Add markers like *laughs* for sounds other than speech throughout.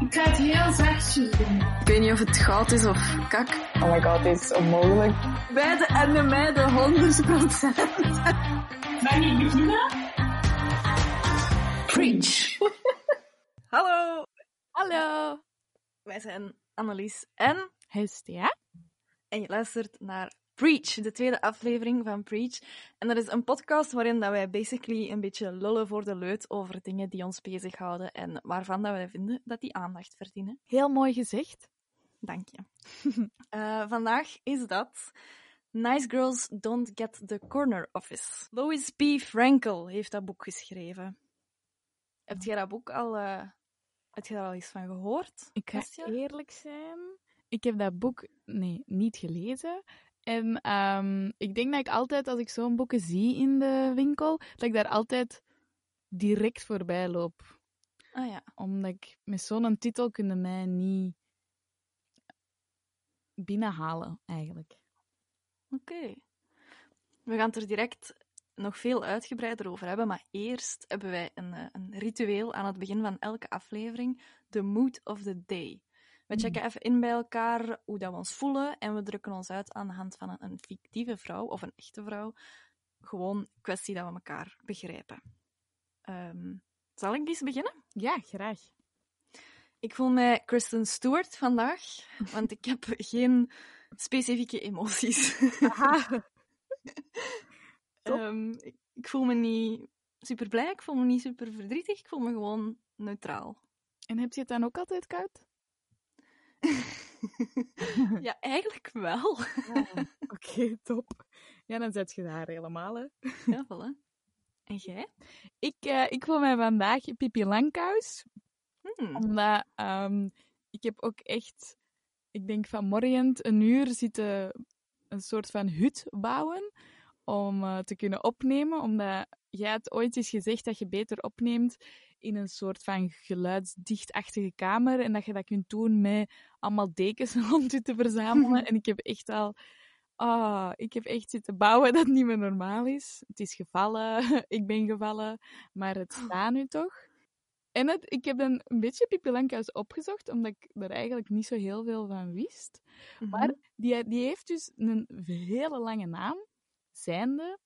Ik ga het heel zachtjes doen. Ik weet niet of het goud is of kak. Oh my god, dit is onmogelijk. Beide en de meiden 100 procent. Mag ik beginnen? Preach. *laughs* Hallo, Hallo. wij zijn Annelies en... Hestia. En je luistert naar Preach, de tweede aflevering van Preach. En dat is een podcast waarin dat wij basically een beetje lullen voor de leut over dingen die ons bezighouden en waarvan dat wij vinden dat die aandacht verdienen. Heel mooi gezegd. Dank je. *laughs* Eh, vandaag is dat Nice Girls Don't Get the Corner Office. Lois P. Frankel heeft dat boek geschreven. Heb jij dat boek al... eh heb je daar al eens van gehoord? Ik ga eerlijk zijn. Ik heb dat boek nee, niet gelezen. En ehm, ik denk dat ik altijd, als ik zo'n boeken zie in de winkel, dat ik daar altijd direct voorbij loop. Ah ja. Omdat ik met zo'n titel kunnen mij niet binnenhalen, eigenlijk. Oké. We gaan het er direct nog veel uitgebreider over hebben, maar eerst hebben wij een, eh, een ritueel aan het begin van elke aflevering, de mood of the day. We checken even in bij elkaar hoe dat we ons voelen en we drukken ons uit aan de hand van een, een fictieve vrouw of een echte vrouw. Gewoon kwestie dat we elkaar begrijpen. Ehm, zal ik eens beginnen? Ja, graag. Ik voel mij Kristen Stewart vandaag, want ik heb *laughs* geen specifieke emoties. *laughs* Ehm, ik, ik voel me niet super blij, ik voel me niet super verdrietig, ik voel me gewoon neutraal. En heb je het dan ook altijd koud? *laughs* ja, eigenlijk wel. Oké, top. Ja, dan zet je daar helemaal, hè. ja, voilà. En jij? Ik, eh, ik voel mij vandaag Pipi Langkous. Hmm. Omdat ehm, ik heb ook echt, ik denk vanmorgen een uur zitten een soort van hut bouwen om eh, te kunnen opnemen. Omdat jij had ooit eens gezegd dat je beter opneemt in een soort van geluidsdichtachtige kamer. En dat je dat kunt doen met allemaal dekens *laughs* rond je te verzamelen. en ik heb echt al... Ah, ik heb echt zitten bouwen dat niet meer normaal is. Het is gevallen, *laughs* ik ben gevallen, maar het staat nu toch. En het, ik heb dan een beetje Pippi opgezocht, omdat ik er eigenlijk niet zo heel veel van wist. Mhm. Maar die, die heeft dus een hele lange naam, zijnde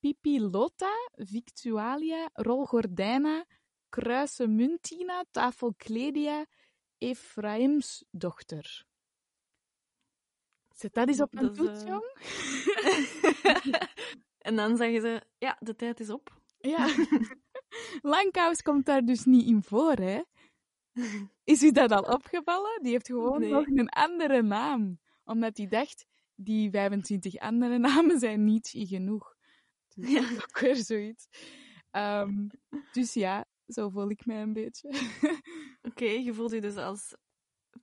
Pipilotta Victualia Rolgordijna Kruisemuntina Tafelcledia Ephraim's dochter. Zet dat eens op een toets, jong. *laughs* en dan zeggen ze, ja, de tijd is op. Ja. *laughs* Langkous komt daar dus niet in voor, hè? Is u dat al opgevallen? Die heeft gewoon Nee. nog een andere naam. Omdat hij dacht, die 25 andere namen zijn niet genoeg. Dus Ja. *laughs* ook weer zoiets. Ehm, dus ja, zo voel ik mij een beetje. Oké, je voelt je dus als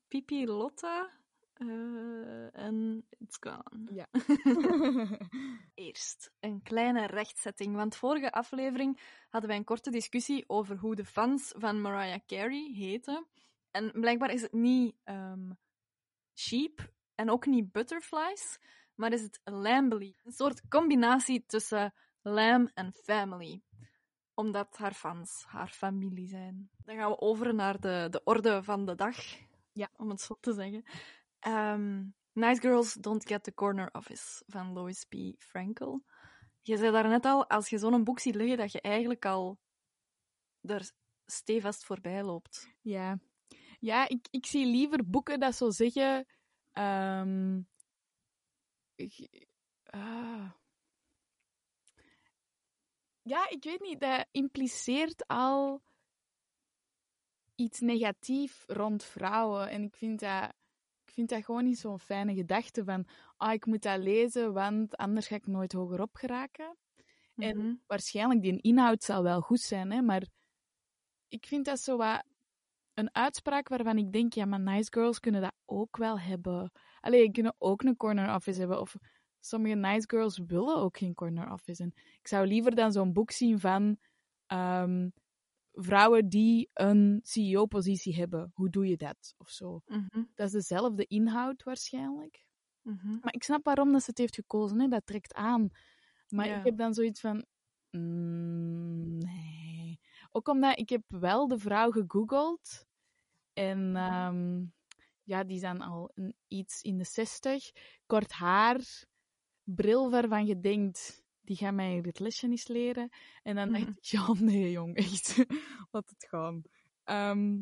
Pipi Lotta eh, en it's gone. Ja. *laughs* Eerst een kleine rechtzetting, want vorige aflevering hadden wij een korte discussie over hoe de fans van Mariah Carey heten. En blijkbaar is het niet ehm, sheep en ook niet butterflies, maar is het lambly. Een soort combinatie tussen lamb en family. Omdat haar fans haar familie zijn. Dan gaan we over naar de, de orde van de dag, Ja. om het zo te zeggen. Ehm, nice Girls Don't Get the Corner Office van Lois P. Frankel. Je zei daarnet al, als je zo'n boek ziet liggen, dat je eigenlijk al er stevast voorbij loopt. Ja, ja ik, ik zie liever boeken dat zo zeggen. ehm, ik- ah. Ja, ik weet niet, dat impliceert al iets negatief rond vrouwen. En ik vind dat, ik vind dat gewoon niet zo'n fijne gedachte van, ah, ik moet dat lezen, want anders ga ik nooit hogerop geraken. En Mhm. waarschijnlijk, die inhoud zal wel goed zijn, hè, maar ik vind dat zo wat een uitspraak waarvan ik denk, ja, maar nice girls kunnen dat ook wel hebben. Allee, kunnen ook een corner office hebben. Of sommige nice girls willen ook geen corner office. En ik zou liever dan zo'n boek zien van ehm, vrouwen die een CEO-positie hebben. Hoe doe je dat? Of zo. Mhm. Dat is dezelfde inhoud waarschijnlijk. Mhm. Maar ik snap waarom dat ze het heeft gekozen. Hè. Dat trekt aan. Maar Ja. ik heb dan zoiets van... mm, nee. Ook omdat ik heb wel de vrouw gegoogeld. En ehm, ja, die zijn al een, iets in de zestig. Kort haar, bril waarvan je denkt, die gaan mij het lesje eens leren. En dan dacht Mhm. ik, ja, nee jong, echt, *laughs* laat het gaan. Ehm,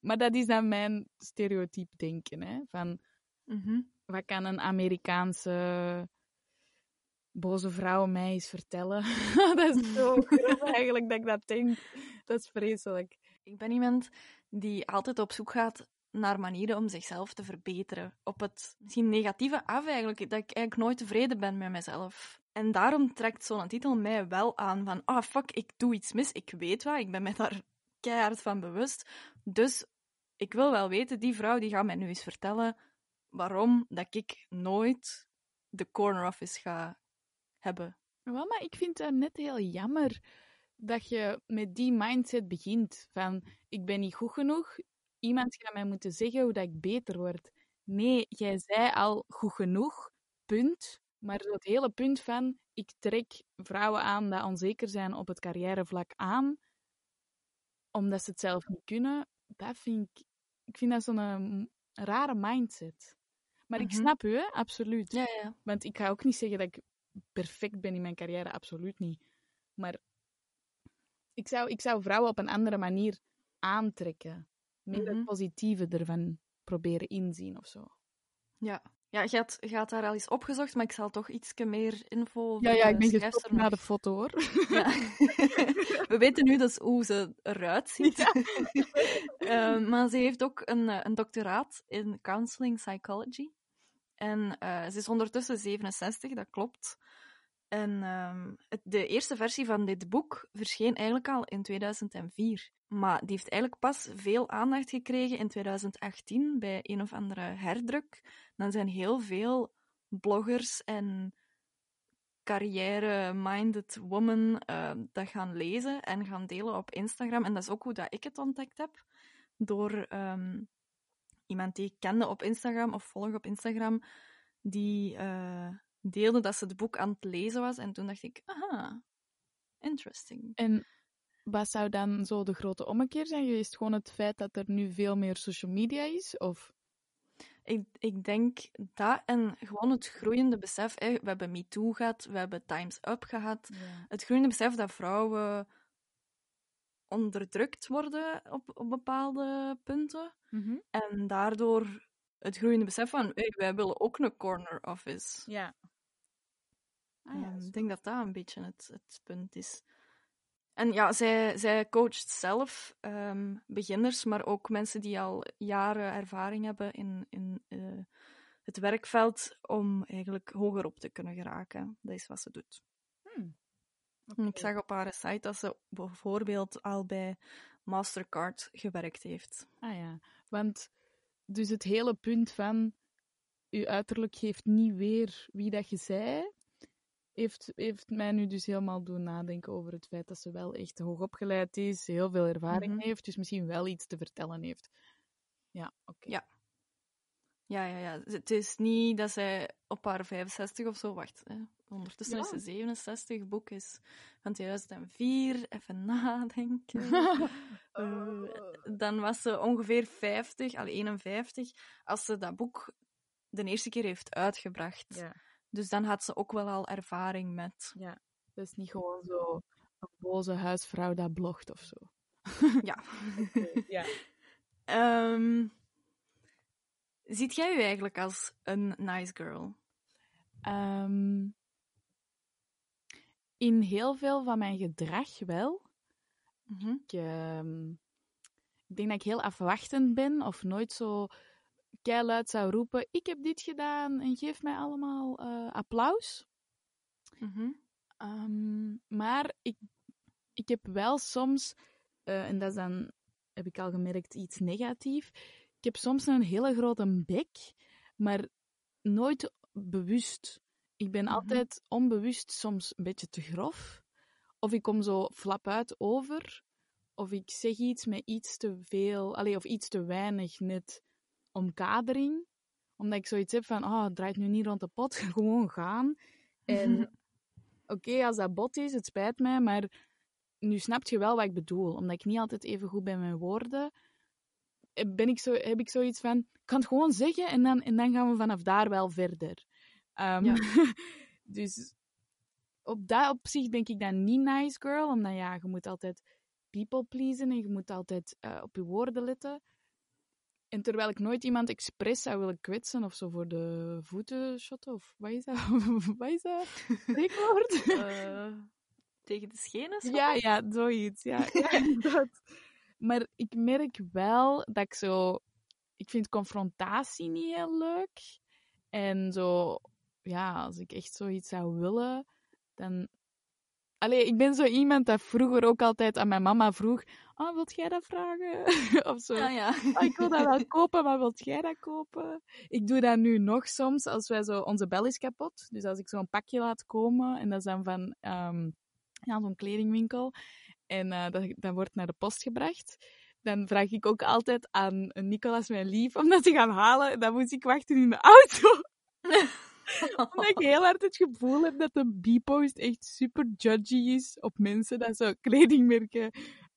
maar dat is dan mijn stereotype denken, hè, van Mhm. wat kan een Amerikaanse boze vrouw mij eens vertellen? *laughs* dat is zo *laughs* groot eigenlijk dat ik dat denk. Dat is vreselijk. Ik ben iemand die altijd op zoek gaat naar manieren om zichzelf te verbeteren. Op het misschien negatieve af eigenlijk, dat ik eigenlijk nooit tevreden ben met mezelf. En daarom trekt zo'n titel mij wel aan van, ah fuck, ik doe iets mis, ik weet wat, ik ben me daar keihard van bewust. Dus ik wil wel weten, die vrouw die gaat mij nu eens vertellen waarom dat ik nooit de corner office ga hebben. Wel, maar ik vind het net heel jammer dat je met die mindset begint. Van, ik ben niet goed genoeg, iemand gaat mij moeten zeggen hoe dat ik beter word. Nee, jij zei al goed genoeg, punt. Maar het hele punt van, ik trek vrouwen aan die onzeker zijn op het carrièrevlak aan, omdat ze het zelf niet kunnen, dat vind ik... Ik vind dat zo'n eh, rare mindset. Maar ik Mhm. snap u, hè, absoluut. Ja, ja. Want ik ga ook niet zeggen dat ik perfect ben in mijn carrière, absoluut niet. Maar ik zou, ik zou vrouwen op een andere manier aantrekken. Meer Mhm. het positieve ervan proberen inzien of zo. Ja, ja je, had, je had al eens opgezocht, maar ik zal toch iets meer info Ja, ja, ik ben gestopt nog- na de foto hoor. *laughs* Ja. *laughs* We weten nu dus hoe ze eruit ziet. *laughs* Eh, maar ze heeft ook een, eh, een doctoraat in counseling psychology. En eh, ze is ondertussen 67, dat klopt. En ehm, het, de eerste versie van dit boek verscheen eigenlijk al in 2004. Maar die heeft eigenlijk pas veel aandacht gekregen in 2018 bij een of andere herdruk. Dan zijn heel veel bloggers en carrière-minded women eh, dat gaan lezen en gaan delen op Instagram. En dat is ook hoe dat ik het ontdekt heb. Door ehm, iemand die ik kende op Instagram of volg op Instagram, die eh, deelde dat ze het boek aan het lezen was. En toen dacht ik, aha, interesting. En wat zou dan zo de grote ommekeer zijn geweest? Gewoon het feit dat er nu veel meer social media is? Of... Ik, ik denk dat en gewoon het groeiende besef. hè, we hebben MeToo gehad, we hebben Time's Up gehad. Het groeiende besef dat vrouwen onderdrukt worden op, op bepaalde punten. Mhm. En daardoor het groeiende besef van hey, wij willen ook een corner office. Ja. Ah, ja, ik denk dat dat een beetje het, het punt is. En ja, zij, zij coacht zelf ehm, beginners, maar ook mensen die al jaren ervaring hebben in, in eh, het werkveld om eigenlijk hoger op te kunnen geraken. Dat is wat ze doet. Hmm. Ik zag op haar site dat ze bijvoorbeeld al bij Mastercard gewerkt heeft. Ah ja, want dus het hele punt van uw uiterlijk geeft niet weer wie dat je zei, heeft, heeft mij nu dus helemaal doen nadenken over het feit dat ze wel echt hoogopgeleid is, heel veel ervaring Mhm. heeft, dus misschien wel iets te vertellen heeft. Ja, oké. Ja. Ja, ja, ja. Het is niet dat zij op haar 65 of zo wacht. Hè. Ondertussen Ja. is ze 67. Het boek is van 2004. Even *laughs* nadenken. *laughs* Eh, dan was ze ongeveer 50, al 51, als ze dat boek de eerste keer heeft uitgebracht. ja, Dus dan had ze ook wel al ervaring met. ja. Dat is niet gewoon zo een boze huisvrouw dat blogt of zo. Ja. *laughs* ja. *laughs* Ehm, ziet jij je eigenlijk als een nice girl? Ehm, in heel veel van mijn gedrag wel. Mhm. Ik, ehm, ik denk dat ik heel afwachtend ben of nooit zo keihard zou roepen: Ik heb dit gedaan en geef mij allemaal eh, applaus. Mhm. Ehm, maar ik, ik heb wel soms, eh, en dat is dan, heb ik al gemerkt, iets negatief. Ik heb soms een hele grote bek, maar nooit bewust. Ik ben Mhm. altijd onbewust soms een beetje te grof. Of ik kom zo flap uit over. Of ik zeg iets met iets te veel, allee, of iets te weinig net omkadering. Omdat ik zoiets heb van, oh, het draait nu niet rond de pot, *laughs* gewoon gaan. En *laughs* oké, als dat bot is, het spijt mij, maar nu snap je wel wat ik bedoel. Omdat ik niet altijd even goed ben met mijn woorden. ben ik zo, heb ik zoiets van, ik kan het gewoon zeggen en dan, en dan gaan we vanaf daar wel verder. Ehm, Ja. *laughs* dus op dat opzicht denk ik dan niet nice girl, omdat ja, je moet altijd people pleasen en je moet altijd eh, op je woorden letten. En terwijl ik nooit iemand expres zou willen kwetsen of zo voor de voeten shotten, of wat is dat? *laughs* wat is dat? Spreekwoord? *laughs* Eh, tegen de schenen? Ja, ja, zoiets. Ja, *laughs* ja. Maar ik merk wel dat ik zo... Ik vind confrontatie niet heel leuk. En zo... Ja, als ik echt zoiets zou willen, dan... Allee, ik ben zo iemand dat vroeger ook altijd aan mijn mama vroeg... Oh, wilt jij dat vragen? *laughs* of zo. Ja, ja. Oh, ik wil dat wel kopen, maar wilt jij dat kopen? Ik doe dat nu nog soms als wij zo... Onze bel is kapot. Dus als ik zo'n pakje laat komen, en dat is dan van ehm, ja, zo'n kledingwinkel, en eh, dat, dat wordt naar de post gebracht, dan vraag ik ook altijd aan Nicolas, mijn lief, om dat te gaan halen. En dan moet ik wachten in de auto. *laughs* Omdat ik heel hard het gevoel heb dat de B-post echt super judgy is op mensen dat zo kledingmerken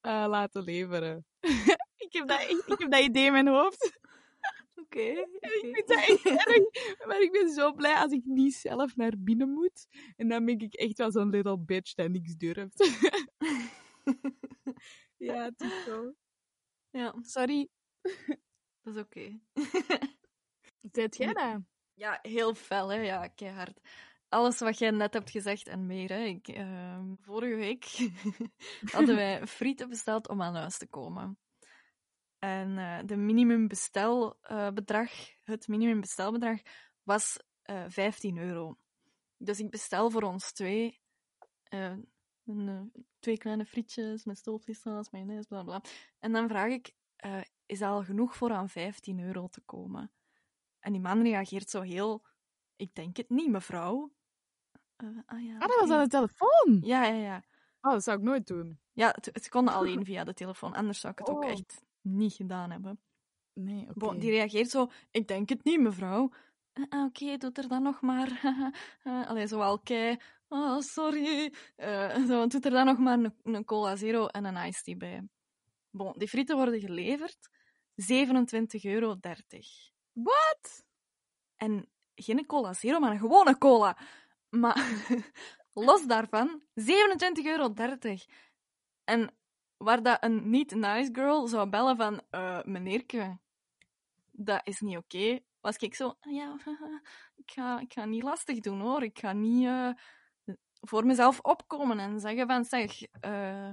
eh, laten leveren. *laughs* ik, heb dat echt, ik heb dat idee in mijn hoofd. *laughs* Oké. *laughs* Ik vind dat echt erg. Maar ik ben zo blij als ik niet zelf naar binnen moet. En dan ben ik echt wel zo'n little bitch dat niks durft. ja, het is zo. Ja, Sorry. dat is oké. Zet jij dat? Ja, heel fel, hè. Ja, keihard. Alles wat jij net hebt gezegd en meer, hè. Ik, ehm, vorige week *laughs* hadden wij frieten besteld om aan huis te komen. En eh de minimumbestelbedrag, het minimumbestelbedrag, was eh 15 euro. Dus ik bestel voor ons twee eh, eh, twee kleine frietjes met stoofvleessaus, mayonaise, bla bla. En dan vraag ik, eh, is dat al genoeg voor aan 15 euro te komen? En die man reageert zo heel, ik denk het niet, mevrouw. Eh, ah ja, Ah, dat was aan de telefoon. Ja, ja, ja. Oh, dat zou ik nooit doen. Ja, het, het kon *laughs* alleen via de telefoon, anders zou ik het ook Oh. echt niet gedaan hebben. Nee, oké. Bon, die reageert zo, ik denk het niet, mevrouw. "Ah, ah, Oké, doe er dan nog maar. uh, *laughs* allee, zo wel kei. Oh, sorry. Eh, zo, doe er dan nog maar een, een cola zero en een iced tea bij. Bon, die frieten worden geleverd. 27,30 euro. Wat? En geen cola zero, maar een gewone cola. Maar *laughs* los daarvan, 27,30 euro. En waar dat een niet-nice girl zou bellen van... eh meneerke, dat is niet oké. Was ik zo... "Ah Ja, *laughs* ik ga, ik ga niet lastig doen, hoor. Ik ga niet eh, voor mezelf opkomen en zeggen van... Zeg, eh,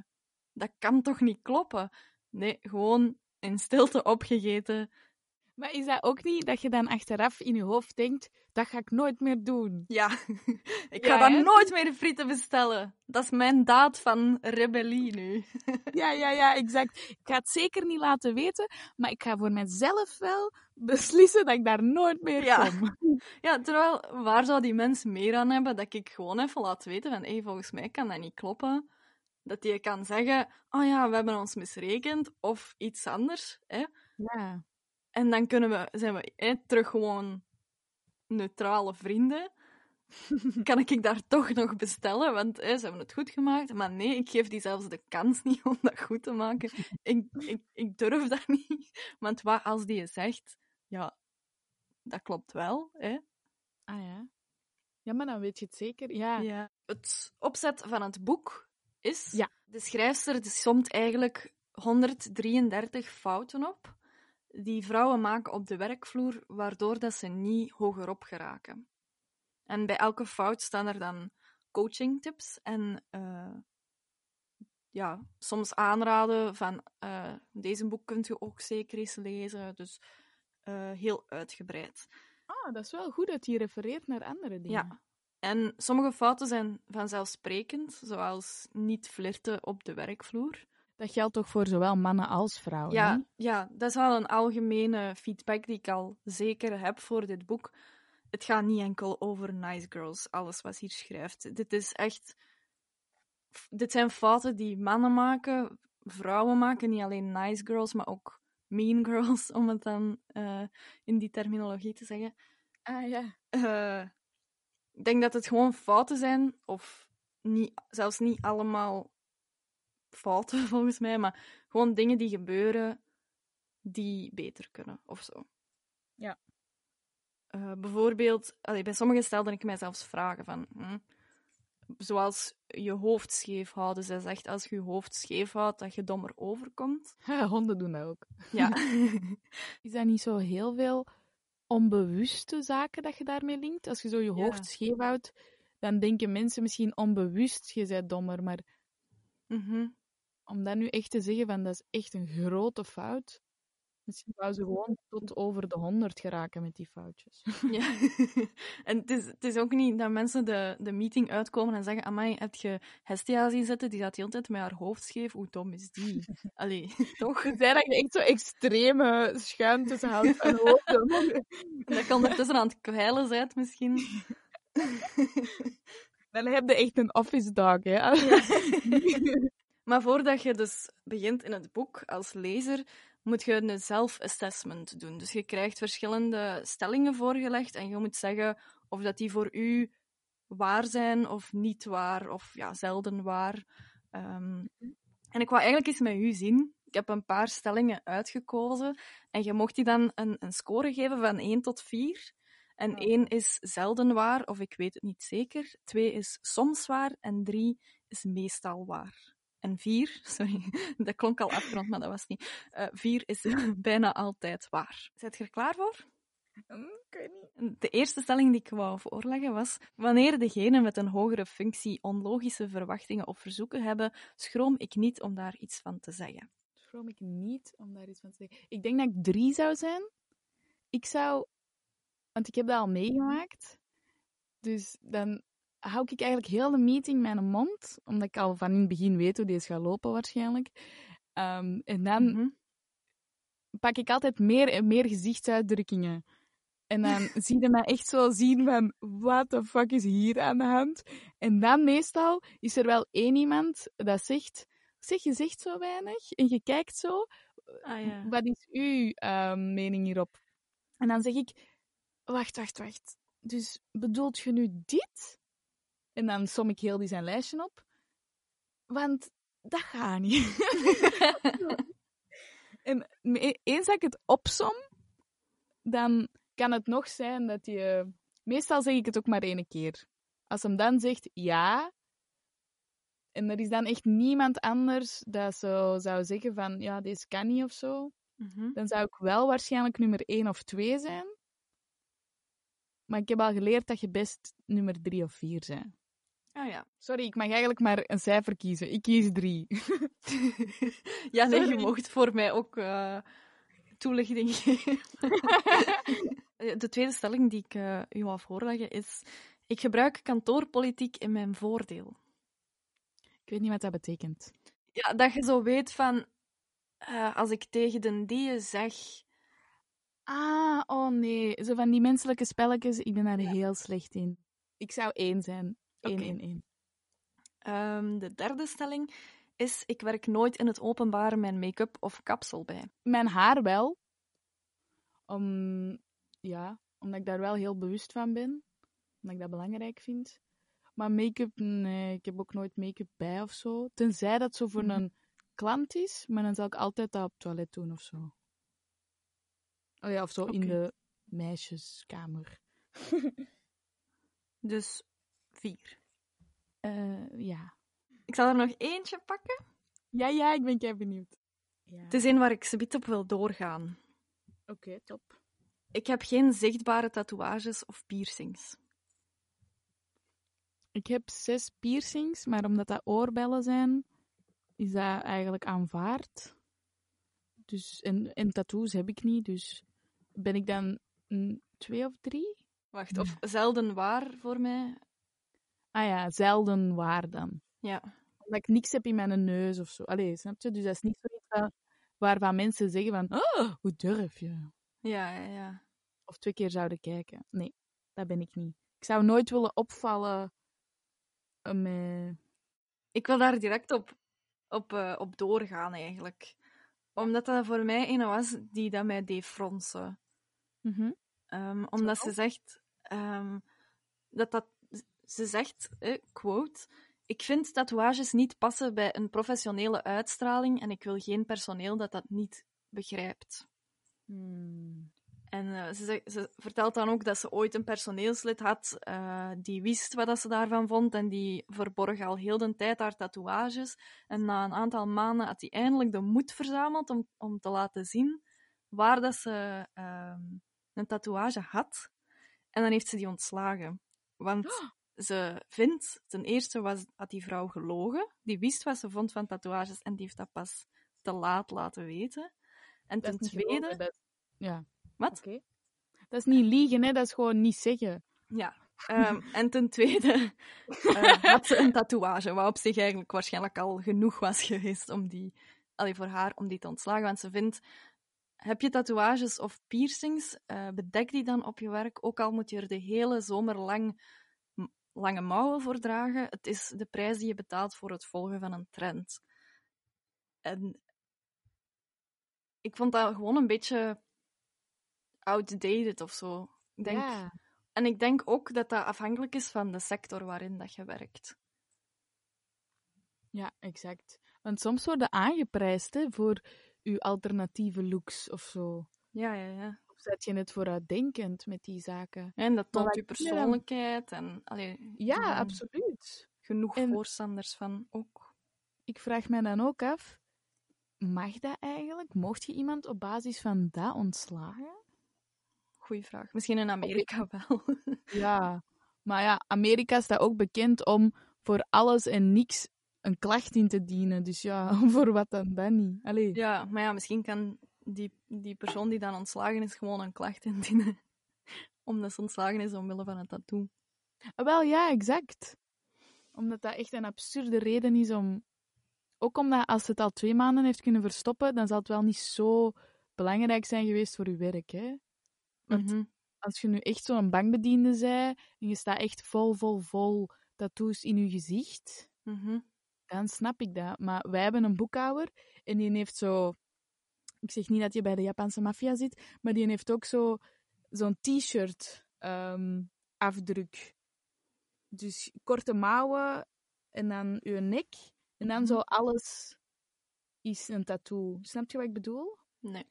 dat kan toch niet kloppen? Nee, gewoon in stilte opgegeten. Maar is dat ook niet dat je dan achteraf in je hoofd denkt, dat ga ik nooit meer doen? Ja, *laughs* ik Ja, ga dan hè? nooit meer frieten bestellen. Dat is mijn daad van rebellie nu. *laughs* Ja, ja, ja, exact. Ik ga het zeker niet laten weten, maar ik ga voor mezelf wel beslissen dat ik daar nooit meer Ja. kom. *laughs* Ja, terwijl, waar zou die mens meer aan hebben dat ik gewoon even laat weten van, hé, volgens mij kan dat niet kloppen. Dat die kan zeggen, oh ja, we hebben ons misrekend, of iets anders. Hè? Ja. En dan kunnen we, zijn we terug gewoon neutrale vrienden. *laughs* kan ik daar toch nog bestellen? Want hè, ze hebben het goed gemaakt. Maar nee, ik geef die zelfs de kans *laughs* niet om dat goed te maken. Ik, ik, ik durf dat *laughs* niet. Want wat als die zegt, ja, dat klopt wel. Hè? Ah ja. Ja, maar dan weet je het zeker. Ja. Ja. Het opzet van het boek is... Ja. De schrijfster somt eigenlijk 133 fouten op die vrouwen maken op de werkvloer, waardoor dat ze niet hogerop geraken. En bij elke fout staan er dan coachingtips en eh, ja, soms aanraden van eh, deze boek kunt je ook zeker eens lezen. Dus eh, heel uitgebreid. Ah, dat is wel goed dat hij refereert naar andere dingen. Ja. En sommige fouten zijn vanzelfsprekend, zoals niet flirten op de werkvloer. Dat geldt toch voor zowel mannen als vrouwen? Ja, ja, dat is wel een algemene feedback die ik al zeker heb voor dit boek. Het gaat niet enkel over nice girls, alles wat hier schrijft. Dit is echt... Dit zijn fouten die mannen maken, vrouwen maken, niet alleen nice girls, maar ook mean *laughs* girls, om het dan eh, in die terminologie te zeggen. Ah ja. Eh, ik denk dat het gewoon fouten zijn, of niet, zelfs niet allemaal fouten *laughs* volgens mij, maar gewoon dingen die gebeuren die beter kunnen, of zo. Ja. Eh, bijvoorbeeld, allee, bij sommigen stelde ik mij zelfs vragen van... hm, zoals je hoofd scheef houden. Zij zegt, als je je hoofd scheef houdt, dat je dommer overkomt. *laughs* Ja, honden doen dat ook. Ja. *laughs* Is dat niet zo heel veel onbewuste zaken dat je daarmee linkt? Als je zo je Ja. hoofd scheef houdt, dan denken mensen misschien onbewust, je bent dommer. Maar Mhm. Om dat nu echt te zeggen, van dat is echt een grote fout. Misschien wou ze gewoon tot over de honderd geraken met die foutjes. *laughs* Ja. *laughs* en het is, het is ook niet dat mensen de, de meeting uitkomen en zeggen: Amai, heb je Hestia zien zitten? Die zat de hele tijd met haar hoofd scheef. Hoe dom is die? *laughs* Allee, toch? Tenzij dat je echt zo extreme schuimtes houdt van hoofden. Dat kan ondertussen aan het kwijlen zijn, misschien. Dan heb je echt een office dog, hè. Maar voordat je dus begint in het boek als lezer, moet je een self-assessment doen. Dus je krijgt verschillende stellingen voorgelegd en je moet zeggen of dat die voor u waar zijn of niet waar, of ja, zelden waar. Ehm, en ik wou eigenlijk eens met u zien. Ik heb een paar stellingen uitgekozen en je mocht die dan een, een score geven van 1 tot 4. En Oh. 1 is zelden waar, of ik weet het niet zeker. 2 is soms waar en 3 is meestal waar. En 4, *laughs* sorry, dat klonk al afgerond, maar dat was niet. Eh 4 is *laughs* bijna altijd waar. Zet je er klaar voor? Ik weet niet. De eerste stelling die ik wou voorleggen was: wanneer degenen met een hogere functie onlogische verwachtingen of verzoeken hebben, schroom ik niet om daar iets van te zeggen. Schroom ik niet om daar iets van te zeggen. Ik denk dat ik drie zou zijn. Ik zou... Want ik heb dat al meegemaakt. Dus dan hou ik eigenlijk heel de meeting mijn mond. Omdat ik al van in het begin weet hoe deze gaat lopen waarschijnlijk. Ehm, en dan Mhm. pak ik altijd meer en meer gezichtsuitdrukkingen. En dan *laughs* zie je mij echt zo zien van, what the fuck is hier aan de hand? En dan meestal is er wel één iemand dat zegt, zeg, je zegt zo weinig en je kijkt zo. Ah ja. Wat is uw ehm, mening hierop? En dan zeg ik, wacht, wacht, wacht. Dus bedoelt je nu dit? En dan som ik heel die zijn lijstje op. Want dat gaat niet. *laughs* en eens dat ik het opsom, dan kan het nog zijn dat je... Meestal zeg ik het ook maar één keer. Als hem dan zegt ja, en er is dan echt niemand anders dat zo zou zeggen van ja, deze kan niet of zo, Mhm. dan zou ik wel waarschijnlijk nummer één of twee zijn. Maar ik heb al geleerd dat je best nummer drie of vier bent. Ah ja. Sorry, ik mag eigenlijk maar een cijfer kiezen. Ik kies drie. *laughs* ja, nee, je mocht voor mij ook eh, toelichting geven. *laughs* De tweede stelling die ik eh, u wil voorleggen is: ik gebruik kantoorpolitiek in mijn voordeel. Ik weet niet wat dat betekent. Ja, dat je zo weet van, eh, als ik tegen de die zeg, Ah, oh nee. Zo van die menselijke spelletjes, ik ben daar heel slecht in. Ik zou één zijn. Eén, één. Ehm, de derde stelling is: ik werk nooit in het openbaar mijn make-up of kapsel bij. Mijn haar wel. Om, ja, omdat ik daar wel heel bewust van ben. Omdat ik dat belangrijk vind. Maar make-up, nee, ik heb ook nooit make-up bij of zo. Tenzij dat zo voor Mhm. een klant is, maar dan zal ik altijd dat op het toilet doen of zo. Oh ja, of zo in de meisjeskamer. *laughs* Dus vier. Eh, ja. Ik zal er nog eentje pakken. Ja, ja, ik ben kei benieuwd. Ja. Het is een waar ik subiet op wil doorgaan. Oké, top. Ik heb geen zichtbare tatoeages of piercings. Ik heb zes piercings, maar omdat dat oorbellen zijn, is dat eigenlijk aanvaard. Dus, en, en tattoos heb ik niet, dus ben ik dan twee of drie? Wacht, of zelden waar voor mij. Ah ja, zelden waar dan. Ja. Omdat ik niks heb in mijn neus of zo. Allee, snap je? Dus dat is niet zoiets waar- waarvan mensen zeggen van, oh, hoe durf je? Ja, ja, ja. Of twee keer zouden kijken. Nee, dat ben ik niet. Ik zou nooit willen opvallen eh, met... Ik wil daar direct op, op, eh, op doorgaan, eigenlijk. Omdat dat voor mij een was die dat mij deed fronsen. Mhm. Ehm, omdat ze zegt ehm, dat dat ze zegt, eh, quote, ik vind tatoeages niet passen bij een professionele uitstraling en ik wil geen personeel dat dat niet begrijpt. Hmm. En eh, ze, zegt- ze vertelt dan ook dat ze ooit een personeelslid had eh, die wist wat dat ze daarvan vond en die verborg al heel de tijd haar tatoeages. En na een aantal maanden had hij eindelijk de moed verzameld om, om te laten zien waar dat ze ehm, een tatoeage had. En dan heeft ze die ontslagen. Want ze vindt, ten eerste was, had die vrouw gelogen. Die wist wat ze vond van tatoeages en die heeft dat pas te laat laten weten. En Dat ten tweede... gelogen, dat is- Ja. Wat? Oké. Dat is niet liegen, hè? dat is gewoon niet zeggen. Ja. Ehm, *laughs* en ten tweede eh, had ze een tatoeage, wat op zich eigenlijk waarschijnlijk al genoeg was geweest om die, allee, voor haar om die te ontslagen. Want ze vindt, heb je tatoeages of piercings, eh, bedek die dan op je werk, ook al moet je er de hele zomer lang lange mouwen voor dragen. Het is de prijs die je betaalt voor het volgen van een trend. En ik vond dat gewoon een beetje outdated of zo. Ik denk, Ja. en ik denk ook dat dat afhankelijk is van de sector waarin dat je werkt. ja, exact. Want soms worden aangeprijsd hè, voor uw alternatieve looks of zo. Ja, ja, ja. Zet je het vooruitdenkend met die zaken? En dat toont je dan- persoonlijkheid. En allee, Ja, absoluut. Genoeg En- voorstanders van ook. Ik vraag mij dan ook af, mag dat eigenlijk? Mocht je iemand op basis van dat ontslagen? Goeie vraag. Misschien in Amerika wel. *laughs* Ja, maar ja, Amerika staat ook bekend om voor alles en niks een klacht in te dienen. Dus ja, *laughs* voor wat dan dan niet? Allee. ja, maar ja, misschien kan die, die persoon die dan ontslagen is gewoon een klacht indienen. *laughs* Omdat ze ontslagen is omwille van een tattoo. Ah, Wel ja, exact. Omdat dat echt een absurde reden is om. Ook omdat als ze het al twee maanden heeft kunnen verstoppen, dan zal het wel niet zo belangrijk zijn geweest voor uw werk. Hè? Want Mhm. als je nu echt zo'n bankbediende bent en je staat echt vol, vol, vol tattoos in je gezicht, Mhm. dan snap ik dat. Maar wij hebben een boekhouder en die heeft zo. Ik zeg niet dat je bij de Japanse maffia zit, maar die heeft ook zo zo'n t-shirt ehm, afdruk. Dus korte mouwen en dan je nek en dan zo alles is een tattoo. Snap je wat ik bedoel? Nee.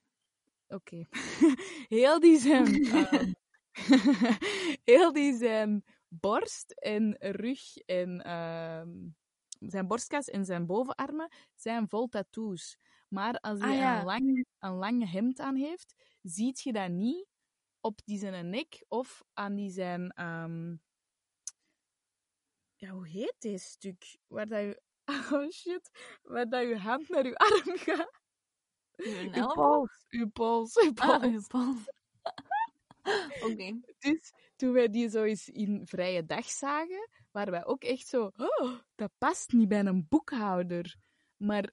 Oké. *laughs* heel die zijn. *laughs* ehm, *laughs* heel die zijn borst en rug en ehm, zijn borstkas en zijn bovenarmen zijn vol tattoos. Maar als hij Ah, ja. een, lang, een lang hemd aan heeft, ziet je dat niet op die zijn nek of aan die zijn. ehm, Ja, hoe heet dit stuk? Waar dat je. *laughs* Oh shit. Waar dat je hand naar je arm gaat. Uw *laughs* pols. Uw pols. Uw pols. Ah, uw pols. *laughs* Oké. Dus toen wij die zo eens in vrije dag zagen, waren wij ook echt zo, oh, dat past niet bij een boekhouder. Maar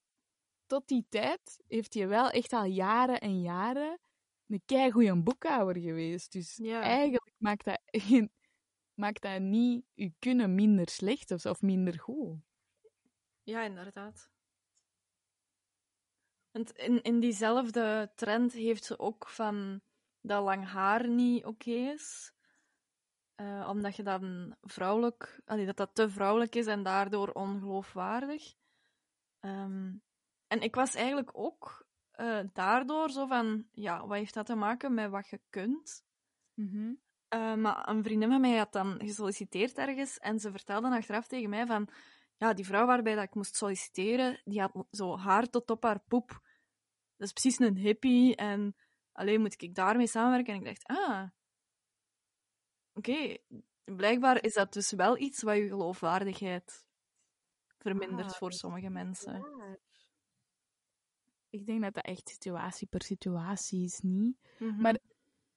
tot die tijd heeft hij wel echt al jaren en jaren een keigoeie boekhouder geweest. Dus Ja. eigenlijk maakt dat, geen- maakt dat niet je kunnen minder slecht of, minder goed. Ja, inderdaad. Want in, in diezelfde trend heeft ze ook van dat lang haar niet oké is. Eh, omdat je dan vrouwelijk, allee, dat dat te vrouwelijk is en daardoor ongeloofwaardig. Ehm, en ik was eigenlijk ook eh, daardoor zo van, ja, wat heeft dat te maken met wat je kunt? Eh, maar een vriendin van mij had dan gesolliciteerd ergens en ze vertelde achteraf tegen mij van ja, die vrouw waarbij dat ik moest solliciteren, die had zo haar tot op haar poep. Dat is precies een hippie en alleen moet ik daarmee samenwerken. En ik dacht, ah, oké, blijkbaar is dat dus wel iets wat je geloofwaardigheid vermindert Ah, voor sommige mensen. Ik denk dat dat echt situatie per situatie is, niet? Mhm. Maar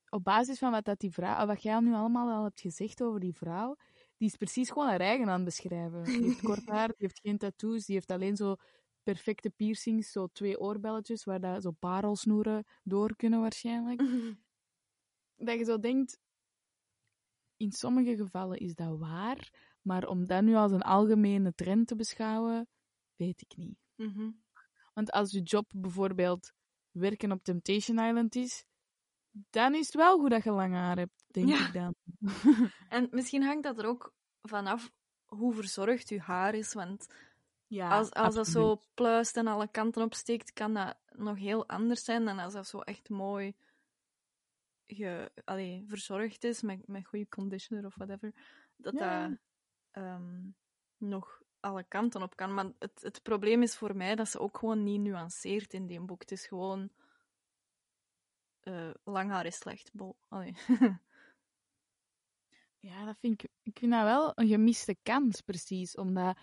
op basis van wat, dat die vrouw, wat jij nu allemaal al hebt gezegd over die vrouw, die is precies gewoon haar eigen aan het beschrijven. Die heeft kort *laughs* haar, die heeft geen tattoos, die heeft alleen zo perfecte piercings, zo twee oorbelletjes waar dat zo parelsnoeren door kunnen waarschijnlijk. Dat je zo denkt, in sommige gevallen is dat waar, maar om dat nu als een algemene trend te beschouwen, weet ik niet. Mhm. Want als je job bijvoorbeeld werken op Temptation Island is, dan is het wel goed dat je lang haar hebt, denk Ja. ik dan. *laughs* En misschien hangt dat er ook vanaf hoe verzorgd je haar is, want Ja, Als, als dat zo pluist en alle kanten opsteekt, kan dat nog heel anders zijn dan als dat zo echt mooi ge, allee, verzorgd is met, met goede conditioner of whatever, dat Ja. dat ehm, nog alle kanten op kan. Maar het, het probleem is voor mij dat ze ook gewoon niet nuanceert in die boek. Het is gewoon eh, lang haar is slecht. Bol. *laughs* Ja, dat vind ik, ik vind dat wel een gemiste kans, precies. Omdat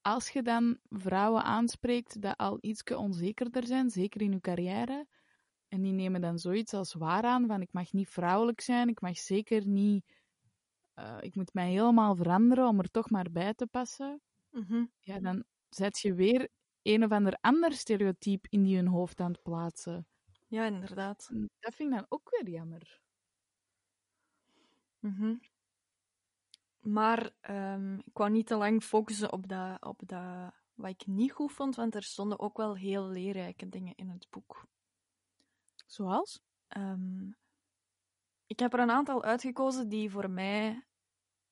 als je dan vrouwen aanspreekt dat al iets onzekerder zijn, zeker in hun carrière, en die nemen dan zoiets als waar aan, van ik mag niet vrouwelijk zijn, ik mag zeker niet... eh, ik moet mij helemaal veranderen om er toch maar bij te passen. Mhm. Ja, dan zet je weer een of ander ander stereotype in die hun hoofd aan het plaatsen. Ja, inderdaad. Dat vind ik dan ook weer jammer. Mhm. Maar ehm, ik wou niet te lang focussen op dat, op dat wat ik niet goed vond, want er stonden ook wel heel leerrijke dingen in het boek. Zoals? Ehm, ik heb er een aantal uitgekozen die voor mij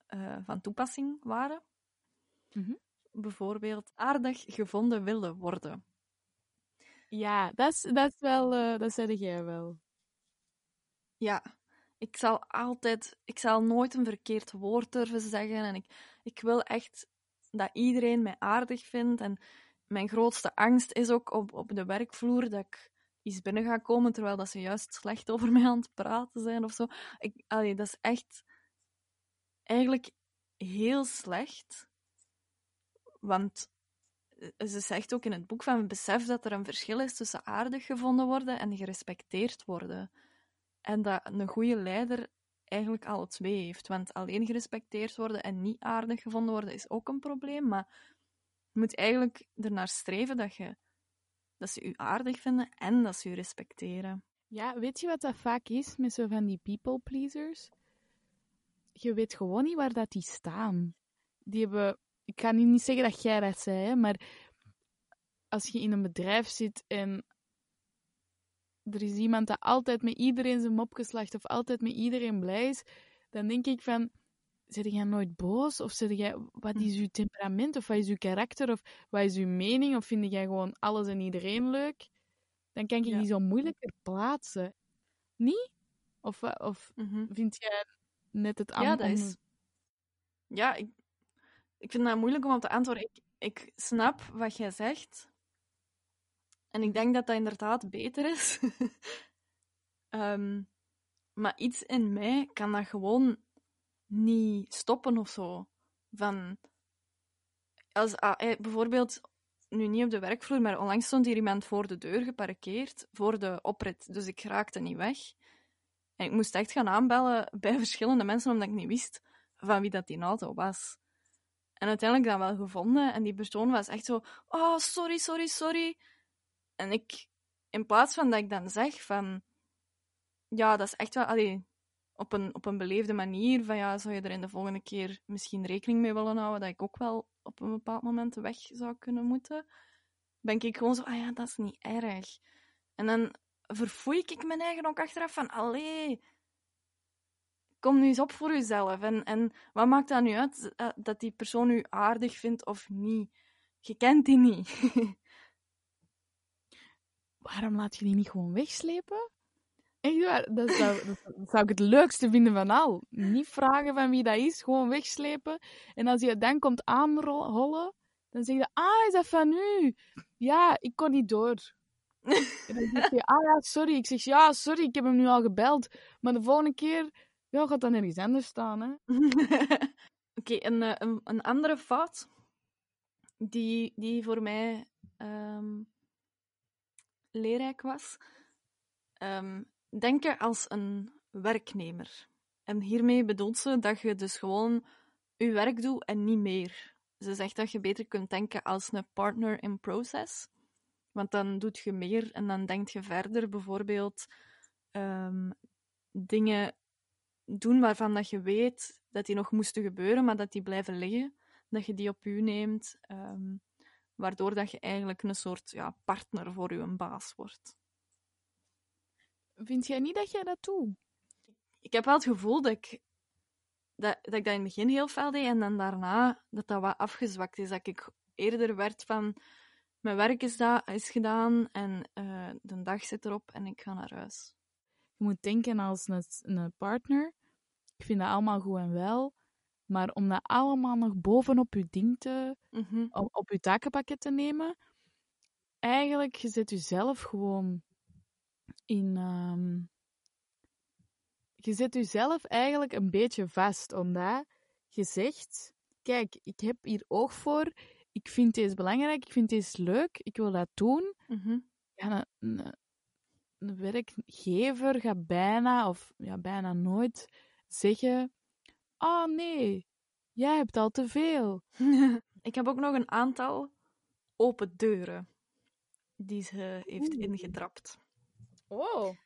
eh, van toepassing waren. Mhm. Bijvoorbeeld aardig gevonden willen worden. Ja, dat is, dat is wel... eh, dat zeg jij wel. Ja, ik zal altijd, ik zal nooit een verkeerd woord durven zeggen. En ik, ik wil echt dat iedereen mij aardig vindt. En mijn grootste angst is ook op, op de werkvloer dat ik iets binnen ga komen terwijl dat ze juist slecht over mij aan het praten zijn of zo. Ik, allee, dat is echt eigenlijk heel slecht. Want eh, ze zegt ook in het boek van besef dat er een verschil is tussen aardig gevonden worden en gerespecteerd worden. En dat een goede leider eigenlijk alle twee heeft. Want alleen gerespecteerd worden en niet aardig gevonden worden is ook een probleem. Maar je moet eigenlijk ernaar streven dat, je, dat ze je aardig vinden en dat ze je respecteren. Ja, weet je wat dat vaak is met zo van die people pleasers? Je weet gewoon niet waar dat die staan. Die hebben, ik kan nu niet zeggen dat jij dat zei, hè, maar als je in een bedrijf zit en er is iemand dat altijd met iedereen zijn mop geslacht of altijd met iedereen blij is, dan denk ik van, zit jij nooit boos? Of zit jij, wat is je temperament? Of wat is je karakter? Of wat is je mening? Of vind jij gewoon alles en iedereen leuk? Dan kan ik Ja. die zo moeilijker plaatsen. Niet? Of, of vind jij net het Ja, aan- dat is. Ja, ik, ik vind dat moeilijk om op te antwoorden. Ik, ik snap wat jij zegt. En ik denk dat dat inderdaad beter is. *laughs* Ehm, maar iets in mij kan dat gewoon niet stoppen of zo. Van. Als, ah, eh, bijvoorbeeld, nu niet op de werkvloer, maar onlangs stond hier iemand voor de deur geparkeerd, voor de oprit. Dus ik raakte niet weg. En ik moest echt gaan aanbellen bij verschillende mensen, omdat ik niet wist van wie dat die auto was. En uiteindelijk dan wel gevonden. En die persoon was echt zo... Oh, sorry, sorry, sorry. En ik... In plaats van dat ik dan zeg van... Ja, dat is echt wel... Allee, op een, op een beleefde manier. Van ja, zou je er in de volgende keer misschien rekening mee willen houden dat ik ook wel op een bepaald moment weg zou kunnen moeten? Ben ik gewoon zo... Ah ja, dat is niet erg. En dan verfoei ik mijn eigen ook achteraf van... Allee kom nu eens op voor jezelf. En, en wat maakt dat nu uit eh, dat die persoon u aardig vindt of niet? Je kent die niet. *laughs* Waarom laat je die niet gewoon wegslepen? Echt waar, dat zou, dat zou ik het leukste vinden van al. Niet vragen van wie dat is, gewoon wegslepen. En als je dan komt aanrollen, dan zeg je, ah, is dat van u? Ja, ik kon niet door. *laughs* En dan zeg je, ah ja, sorry. Ik zeg, ja, sorry, ik heb hem nu al gebeld. Maar de volgende keer, ja, gaat dan ergens anders staan, hè. *laughs* Oké, een, eh, een, een andere fout die, die voor mij ehm, leerrijk was. Ehm, denken als een werknemer. En hiermee bedoelt ze dat je dus gewoon je werk doet en niet meer. Ze zegt dat je beter kunt denken als een partner in process. Want dan doet je meer en dan denk je verder. Bijvoorbeeld ehm, dingen doen waarvan dat je weet dat die nog moesten gebeuren, maar dat die blijven liggen. Dat je die op u neemt, ehm, waardoor dat je eigenlijk een soort ja, partner voor je baas wordt. Vind jij niet dat jij dat doet? Ik heb wel het gevoel dat ik dat, dat ik dat in het begin heel fel deed en dan daarna dat dat wat afgezwakt is. Dat ik eerder werd van mijn werk is, da is gedaan en eh, de dag zit erop en ik ga naar huis. Je moet denken als een, een partner. Ik vind dat allemaal goed en wel. Maar om dat allemaal nog bovenop je ding te, Mhm. op, op je takenpakket te nemen, eigenlijk, je zet jezelf gewoon in. ehm, je zet jezelf eigenlijk een beetje vast, omdat je zegt: Kijk, ik heb hier oog voor, ik vind deze belangrijk, ik vind deze leuk, ik wil dat doen. Mhm. Ja, een, een, een werkgever gaat bijna, of ja, bijna nooit zeggen: Oh nee, jij hebt al te veel. *laughs* ik heb ook nog een aantal open deuren die ze heeft Oeh. ingetrapt. Oh.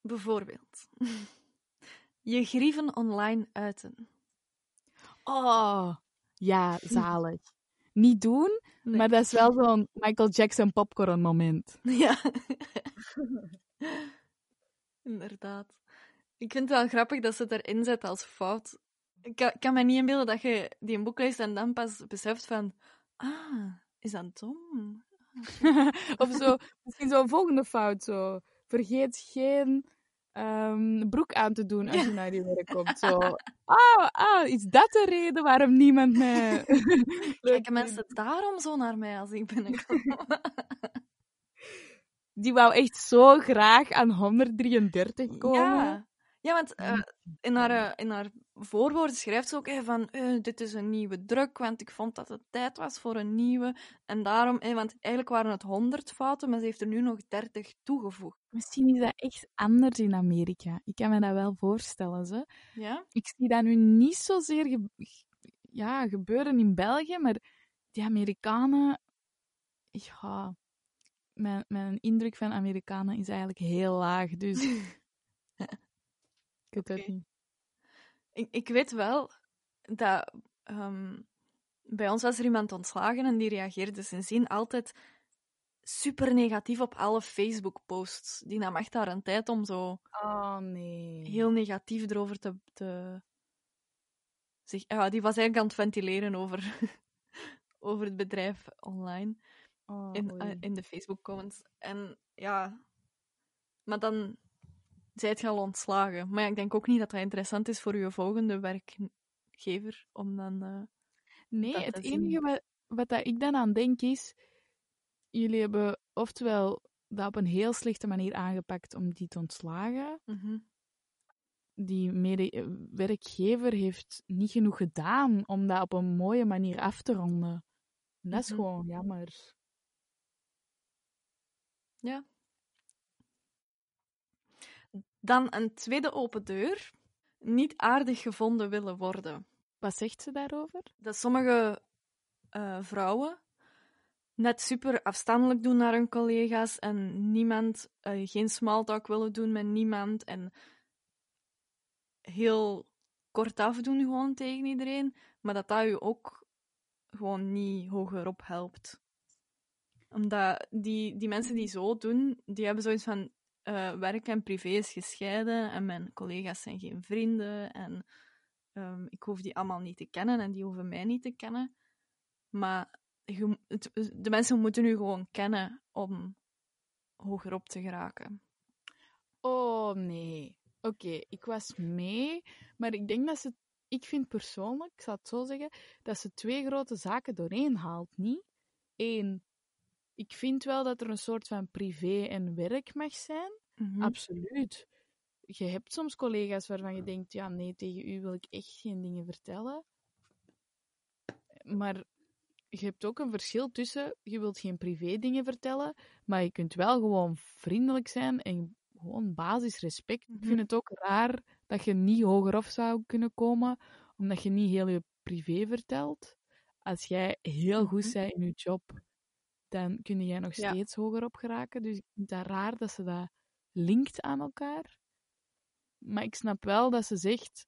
Bijvoorbeeld, *laughs* je grieven online uiten. Oh, ja, zalig. Niet doen, Nee. maar dat is wel zo'n Michael Jackson popcorn moment. Ja. *laughs* Inderdaad. Ik vind het wel grappig dat ze het erin zet als fout. Ik kan, kan me niet inbeelden dat je die een boek leest en dan pas beseft van... Ah, is dat dom? *laughs* of zo, misschien zo'n volgende fout zo. Vergeet geen ehm, broek aan te doen als je naar je werk komt. *laughs* Zo, ah, ah, is dat de reden waarom niemand mij... *laughs* Kijken mensen daarom zo naar mij als ik binnenkom? *laughs* Die wou echt zo graag aan 133 komen. Ja. Ja, want eh, in, haar, eh, in haar voorwoord schrijft ze ook van eh, dit is een nieuwe druk, want ik vond dat het tijd was voor een nieuwe. En daarom, want eigenlijk waren het 100 fouten, maar ze heeft er nu nog 30 toegevoegd. Misschien is dat echt anders in Amerika. Ik kan me dat wel voorstellen. Ze. Ja? Ik zie dat nu niet zozeer ge ja, gebeuren in België, maar die Amerikanen... Ja, mijn, mijn indruk van Amerikanen is eigenlijk heel laag, dus *laughs* ik weet het Oké. niet. Ik, ik weet wel dat ehm, bij ons was er iemand ontslagen en die reageerde sindsdien altijd super negatief op alle Facebook-posts. Die nam echt daar een tijd om zo Oh, nee. heel negatief erover te. te zich, ja, die was eigenlijk aan het ventileren over, *laughs* over het bedrijf online Oh, in, eh, in de Facebook-comments. En ja, maar dan zijt je al ontslagen. Maar ja, ik denk ook niet dat dat interessant is voor je volgende werkgever om dan. eh, Nee, het enige wat, wat dat ik dan aan denk is... Jullie hebben oftewel dat op een heel slechte manier aangepakt om die te ontslagen. mhm. Die mede eh, werkgever heeft niet genoeg gedaan om dat op een mooie manier af te ronden. En dat is Mhm. gewoon jammer. Ja. Dan een tweede open deur. Niet aardig gevonden willen worden. Wat zegt ze daarover? Dat sommige eh, vrouwen net super afstandelijk doen naar hun collega's en niemand, eh, geen small talk willen doen met niemand en heel kortaf doen gewoon tegen iedereen, maar dat dat je ook gewoon niet hogerop helpt. Omdat die, die mensen die zo doen, die hebben zoiets van eh, werk en privé is gescheiden en mijn collega's zijn geen vrienden en ehm, ik hoef die allemaal niet te kennen en die hoeven mij niet te kennen. Maar het- de mensen moeten u gewoon kennen om hogerop te geraken. Oh nee. Oké, ik was mee, maar ik denk dat ze. Ik vind persoonlijk, ik zal het zo zeggen, dat ze twee grote zaken doorheen haalt, niet? Eén, ik vind wel dat er een soort van privé en werk mag zijn. Mhm. Absoluut. Je hebt soms collega's waarvan je denkt, ja, nee, tegen u wil ik echt geen dingen vertellen. Maar je hebt ook een verschil tussen, je wilt geen privé dingen vertellen, maar je kunt wel gewoon vriendelijk zijn en gewoon basisrespect. Ik Mhm. vind het ook raar dat je niet hogerop zou kunnen komen, omdat je niet heel je privé vertelt. Als jij heel goed Mhm. bent in je job, dan kun jij nog Ja. steeds hogerop geraken. Dus ik vind dat raar dat ze dat linkt aan elkaar. Maar ik snap wel dat ze zegt,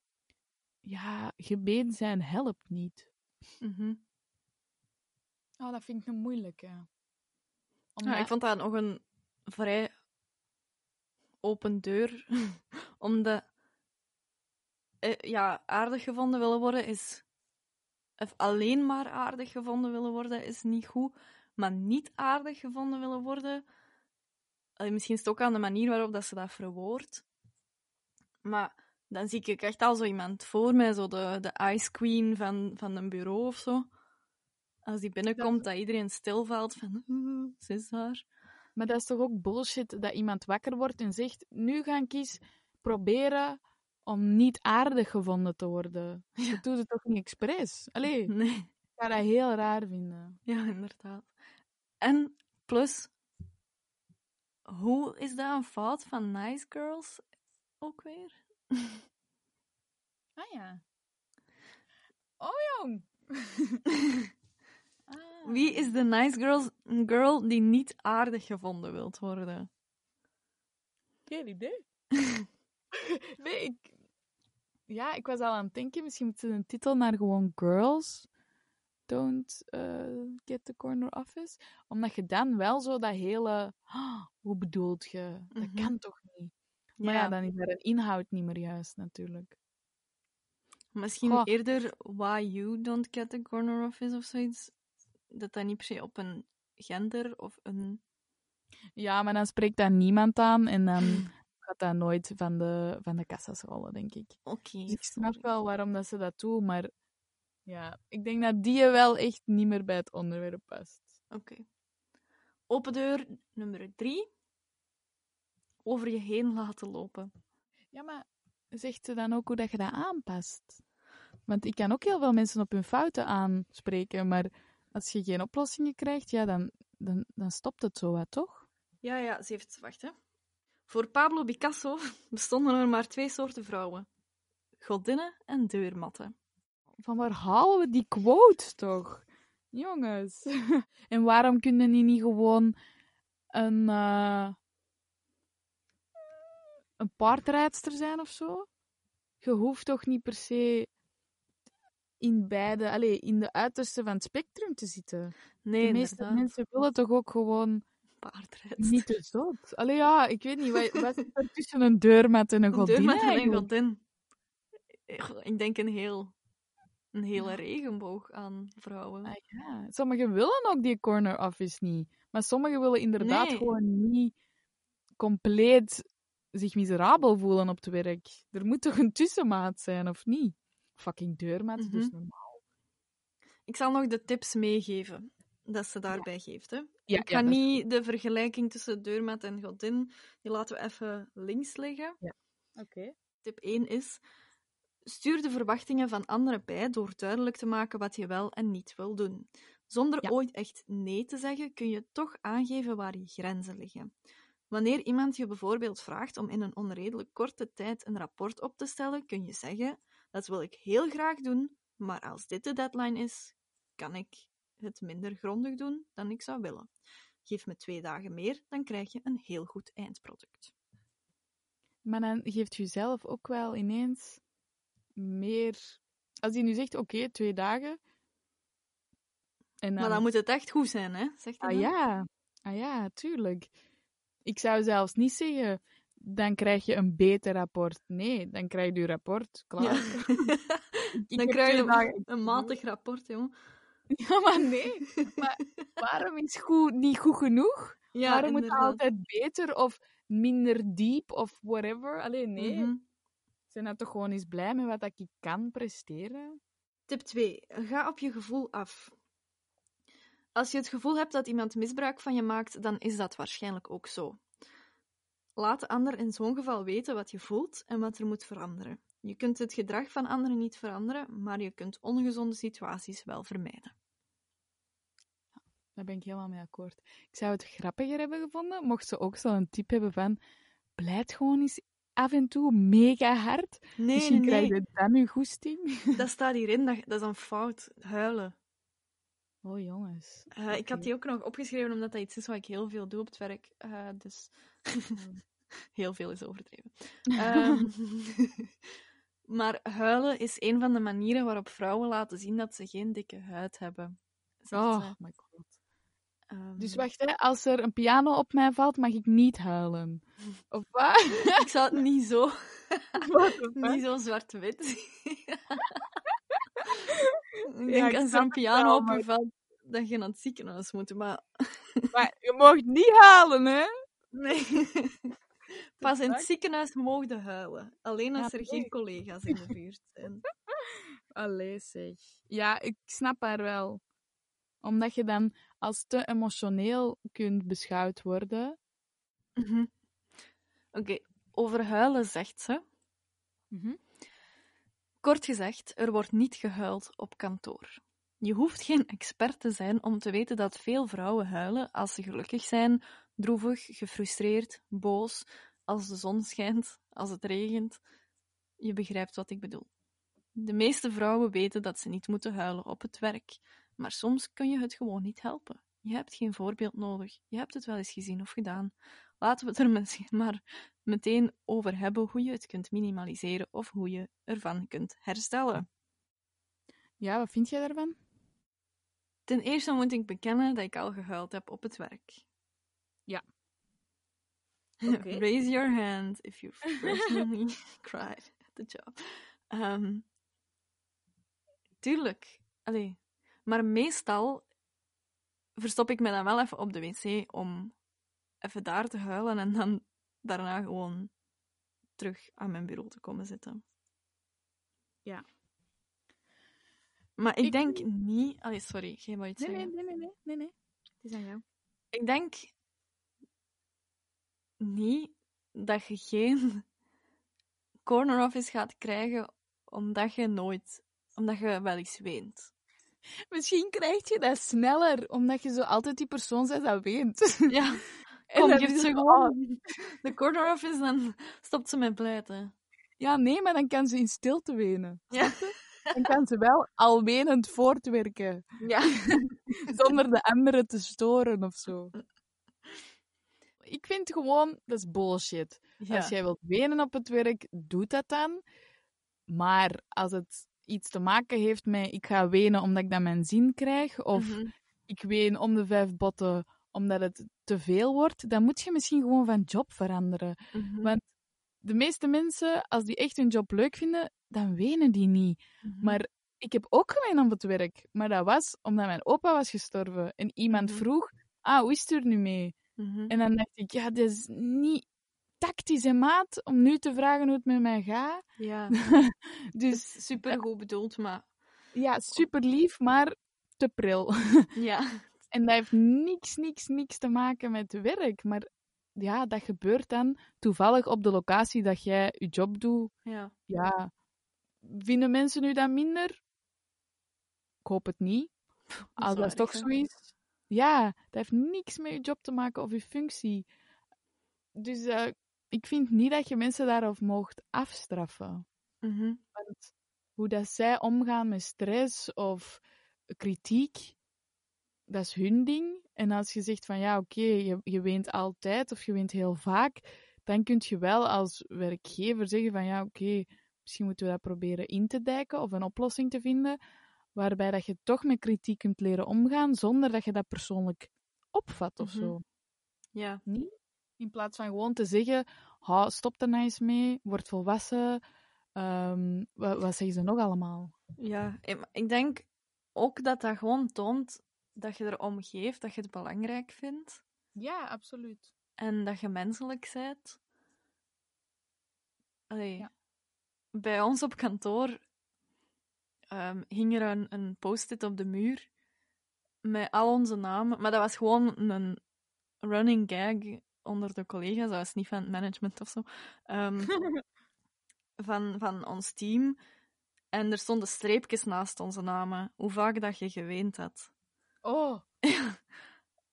ja, gebeden zijn helpt niet. Mhm. Oh, dat vind ik een moeilijke. Ja, ik vond dat nog een vrij open deur. *laughs* Omdat eh, ja, aardig gevonden willen worden is. Of alleen maar aardig gevonden willen worden is niet goed. Maar niet aardig gevonden willen worden misschien is het ook aan de manier waarop dat ze dat verwoordt. Maar dan zie ik echt al zo iemand voor mij, zo de, de ice queen van, van een bureau of zo. Als die binnenkomt, dat, iedereen stilvalt van, "Oeh, ze is daar. Maar dat is toch ook bullshit dat iemand wakker wordt en zegt: Nu ga ik eens proberen om niet aardig gevonden te worden. Je doet het toch niet expres? Allee, Nee. ik ga dat heel raar vinden. Ja, inderdaad. En plus, hoe is dat een fout van Nice Girls ook weer? Ah ja. Oh jong. *laughs* Ah. Wie is de Nice Girls, girl die niet aardig gevonden wilt worden? Geen idee. *laughs* nee, ik... Ja, ik was al aan het denken, misschien moeten ze een titel naar gewoon Girls Don't eh, Get the Corner Office. Omdat je dan wel zo dat hele... "Ah, hoe bedoelt je? Dat Mhm. kan toch niet? Maar ja. dan is er een inhoud niet meer juist, natuurlijk. Misschien eerder Why You Don't Get the Corner Office of zoiets. Dat dat niet per se op een gender of een... Ja, maar dan spreekt daar niemand aan en dan *clears throat* gaat dat nooit van de, van de kassas rollen, denk ik. Oké, Dus ik snap sorry. wel waarom dat ze dat doen, maar ja, ik denk dat die wel echt niet meer bij het onderwerp past. Oké. Open deur nummer drie. Over je heen laten lopen. Ja, maar zegt ze dan ook hoe dat je dat aanpast? Want ik kan ook heel veel mensen op hun fouten aanspreken, maar als je geen oplossingen krijgt, ja, dan, dan, dan stopt het zo wat, toch? Ja, ja, ze heeft... Wacht, hè. Voor Pablo Picasso *laughs* bestonden er maar twee soorten vrouwen. Godinnen en deurmatten. Van waar halen we die quote toch? Jongens. *laughs* en waarom kunnen die niet gewoon een, eh, een paardrijdster zijn of zo? Je hoeft toch niet per se in beide, allez, in de uiterste van het spectrum te zitten. Nee, de meeste inderdaad. mensen willen toch ook gewoon Paardrijdster. niet te zot. Allee, ja, ik weet niet, wat, wat *laughs* zit er tussen een deurmat en een Een godin deurmat en een godin. Ik denk een heel... Een hele regenboog aan vrouwen. Ah, ja. Sommigen willen ook die corner office niet. Maar sommigen willen inderdaad Nee. gewoon niet compleet zich miserabel voelen op het werk. Er moet toch een tussenmaat zijn, of niet? Fucking deurmaat, dus Mhm. normaal. Ik zal nog de tips meegeven dat ze daarbij geeft. Hè. Ja, ik ja, ga niet de vergelijking tussen deurmat en godin, die laten we even links liggen. Oké. Tip 1 is: stuur de verwachtingen van anderen bij door duidelijk te maken wat je wel en niet wil doen. Zonder Ja. ooit echt nee te zeggen, kun je toch aangeven waar je grenzen liggen. Wanneer iemand je bijvoorbeeld vraagt om in een onredelijk korte tijd een rapport op te stellen, kun je zeggen: Dat wil ik heel graag doen, maar als dit de deadline is, kan ik het minder grondig doen dan ik zou willen. Geef me twee dagen meer, dan krijg je een heel goed eindproduct. Maar dan geeft u zelf ook wel ineens meer... Als hij nu zegt, oké, twee dagen... En dan... Maar dan moet het echt goed zijn, hè? Zegt hij Ah dan? ja, ah ja, tuurlijk. Ik zou zelfs niet zeggen, dan krijg je een beter rapport. Nee, dan krijg je je rapport. Klaar. *laughs* Ja. Dan krijg je dagen- *laughs* een matig rapport, jongen. *laughs* Ja, maar nee. Maar waarom is goed niet goed genoeg? Ja, waarom moet het altijd beter of minder diep of whatever? Alleen nee. Mhm. Ben nou toch gewoon eens blij met wat ik kan presteren. Tip 2. Ga op je gevoel af. Als je het gevoel hebt dat iemand misbruik van je maakt, dan is dat waarschijnlijk ook zo. Laat de ander in zo'n geval weten wat je voelt en wat er moet veranderen. Je kunt het gedrag van anderen niet veranderen, maar je kunt ongezonde situaties wel vermijden. Daar ben ik helemaal mee akkoord. Ik zou het grappiger hebben gevonden, mocht ze ook zo'n tip hebben van pleit gewoon eens af en toe mega hard. Nee, Misschien nee, krijg je dan je goesting. *laughs* Dat staat hierin, dat, dat is een fout. Huilen. Oh jongens. Eh, ik had die ook nog opgeschreven omdat dat iets is wat ik heel veel doe op het werk. Eh, dus *laughs* heel veel is overdreven. Ehm, *laughs* maar huilen is een van de manieren waarop vrouwen laten zien dat ze geen dikke huid hebben. zegt Oh ze. my god. Ehm, Dus wacht, hè. als er een piano op mij valt, mag ik niet huilen. *laughs* Of wat? *laughs* Ik zou het niet zo, *laughs* niet zo zwart-wit ik denk als er een piano op je valt, dat je naar het ziekenhuis moet. Maar Maar je mag niet halen, hè? Nee. Pas in het ziekenhuis mogen huilen. Alleen als Ja, er nee. geen collega's in de buurt zijn. Allee, zeg. Ja, ik snap haar wel. Omdat je dan als te emotioneel kunt beschouwd worden. Mhm. Oké, over huilen zegt ze. Kort gezegd, er wordt niet gehuild op kantoor. Je hoeft geen expert te zijn om te weten dat veel vrouwen huilen als ze gelukkig zijn, droevig, gefrustreerd, boos, als de zon schijnt, als het regent. Je begrijpt wat ik bedoel. De meeste vrouwen weten dat ze niet moeten huilen op het werk, maar soms kun je het gewoon niet helpen. Je hebt geen voorbeeld nodig. Je hebt het wel eens gezien of gedaan. Laten we het er *laughs* misschien maar meteen over hebben hoe je het kunt minimaliseren of hoe je ervan kunt herstellen. Ja, wat vind jij daarvan? Ten eerste moet ik bekennen dat ik al gehuild heb op het werk. Ja. *laughs* Oké. Raise your hand if you've personally *laughs* cried at the job. Ehm, tuurlijk. Allee. Maar meestal verstop ik me dan wel even op de wc om even daar te huilen en dan daarna gewoon terug aan mijn bureau te komen zitten. Ja. Maar ik, Ik- denk niet... Allee, sorry, jij wou iets Nee, nee, zeggen. nee, nee, nee, nee, nee. Het is aan jou. Ik denk niet dat je geen corner office gaat krijgen omdat je nooit, omdat je wel eens weent. *laughs* Misschien krijg je dat sneller, omdat je zo altijd die persoon bent dat weent. Ja, *laughs* En kom, geeft ze gewoon de corner office, dan stopt ze met pleiten. Ja, nee, maar dan kan ze in stilte wenen. Ja. Dan kan ze wel al wenend voortwerken, Ja. *laughs* zonder de anderen te storen of zo. Ik vind gewoon, dat is bullshit. Als jij wilt wenen op het werk, doe dat dan. Maar als het iets te maken heeft met ik ga wenen omdat ik dan mijn zin krijg, of Mhm. ik ween om de vijf botten omdat het te veel wordt, dan moet je misschien gewoon van job veranderen. Mhm. Want de meeste mensen, als die echt hun job leuk vinden, dan wenen die niet. Mhm. Maar ik heb ook geweend op het werk. Maar dat was omdat mijn opa was gestorven. En iemand vroeg, ah, hoe is het er nu mee? En dan dacht ik, ja, dat is niet tactisch, hè, maat, om nu te vragen hoe het met mij gaat. Ja, *laughs* Dus super goed bedoeld, maar ja, super lief, maar te pril. *laughs* ja. En dat heeft niks, niks, niks te maken met werk. Maar ja, dat gebeurt dan toevallig op de locatie dat jij je job doet. ja. Ja, vinden mensen u dat minder? Ik hoop het niet. Als dat toch zo is. Ja, dat heeft niks met je job te maken of je functie. Dus eh, ik vind niet dat je mensen daarop mocht afstraffen. Mhm. Want hoe dat zij omgaan met stress of kritiek, dat is hun ding. En als je zegt van ja, oké, je, je weent altijd of je weent heel vaak, dan kun je wel als werkgever zeggen van ja, oké, misschien moeten we dat proberen in te dijken of een oplossing te vinden, waarbij dat je toch met kritiek kunt leren omgaan zonder dat je dat persoonlijk opvat of Mhm. zo. Ja. Niet? In plaats van gewoon te zeggen, ha, stop er nou eens mee, word volwassen. Ehm, wat, wat zeggen ze nog allemaal? Ja, ik ik denk ook dat dat gewoon toont dat je erom geeft, dat je het belangrijk vindt Ja, absoluut. en dat je menselijk bent. Allee, Ja. Bij ons op kantoor ehm, hing er een, een post-it op de muur met al onze namen, maar dat was gewoon een running gag onder de collega's, dat was niet van het management of zo. Ehm, *laughs* van, van ons team. En er stonden streepjes naast onze namen. Hoe vaak dat je geweend had. Oh, *laughs*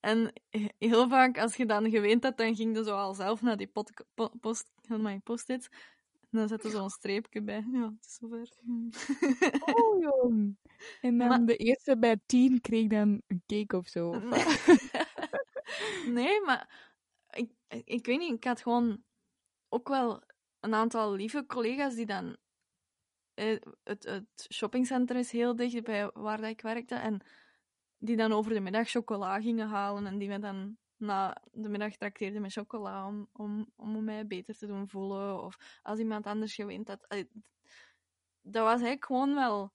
En heel vaak, als je dan geweend had, dan ging je zo al zelf naar die pot, po- post, my post-it. En dan zette zo'n streepje bij. Ja, het is zover. oh jong. En dan Maar- de eerste bij tien kreeg dan een cake of zo. of nee, *laughs* maar ik, weet niet, ik had gewoon ook wel een aantal lieve collega's die dan. eh, Het, het shoppingcenter is heel dicht bij waar ik werkte. En die dan over de middag chocola gingen halen. En die me dan na de middag trakteerden met chocola om, om, om mij beter te doen voelen. Of als iemand anders geweend had. Dat was eigenlijk gewoon wel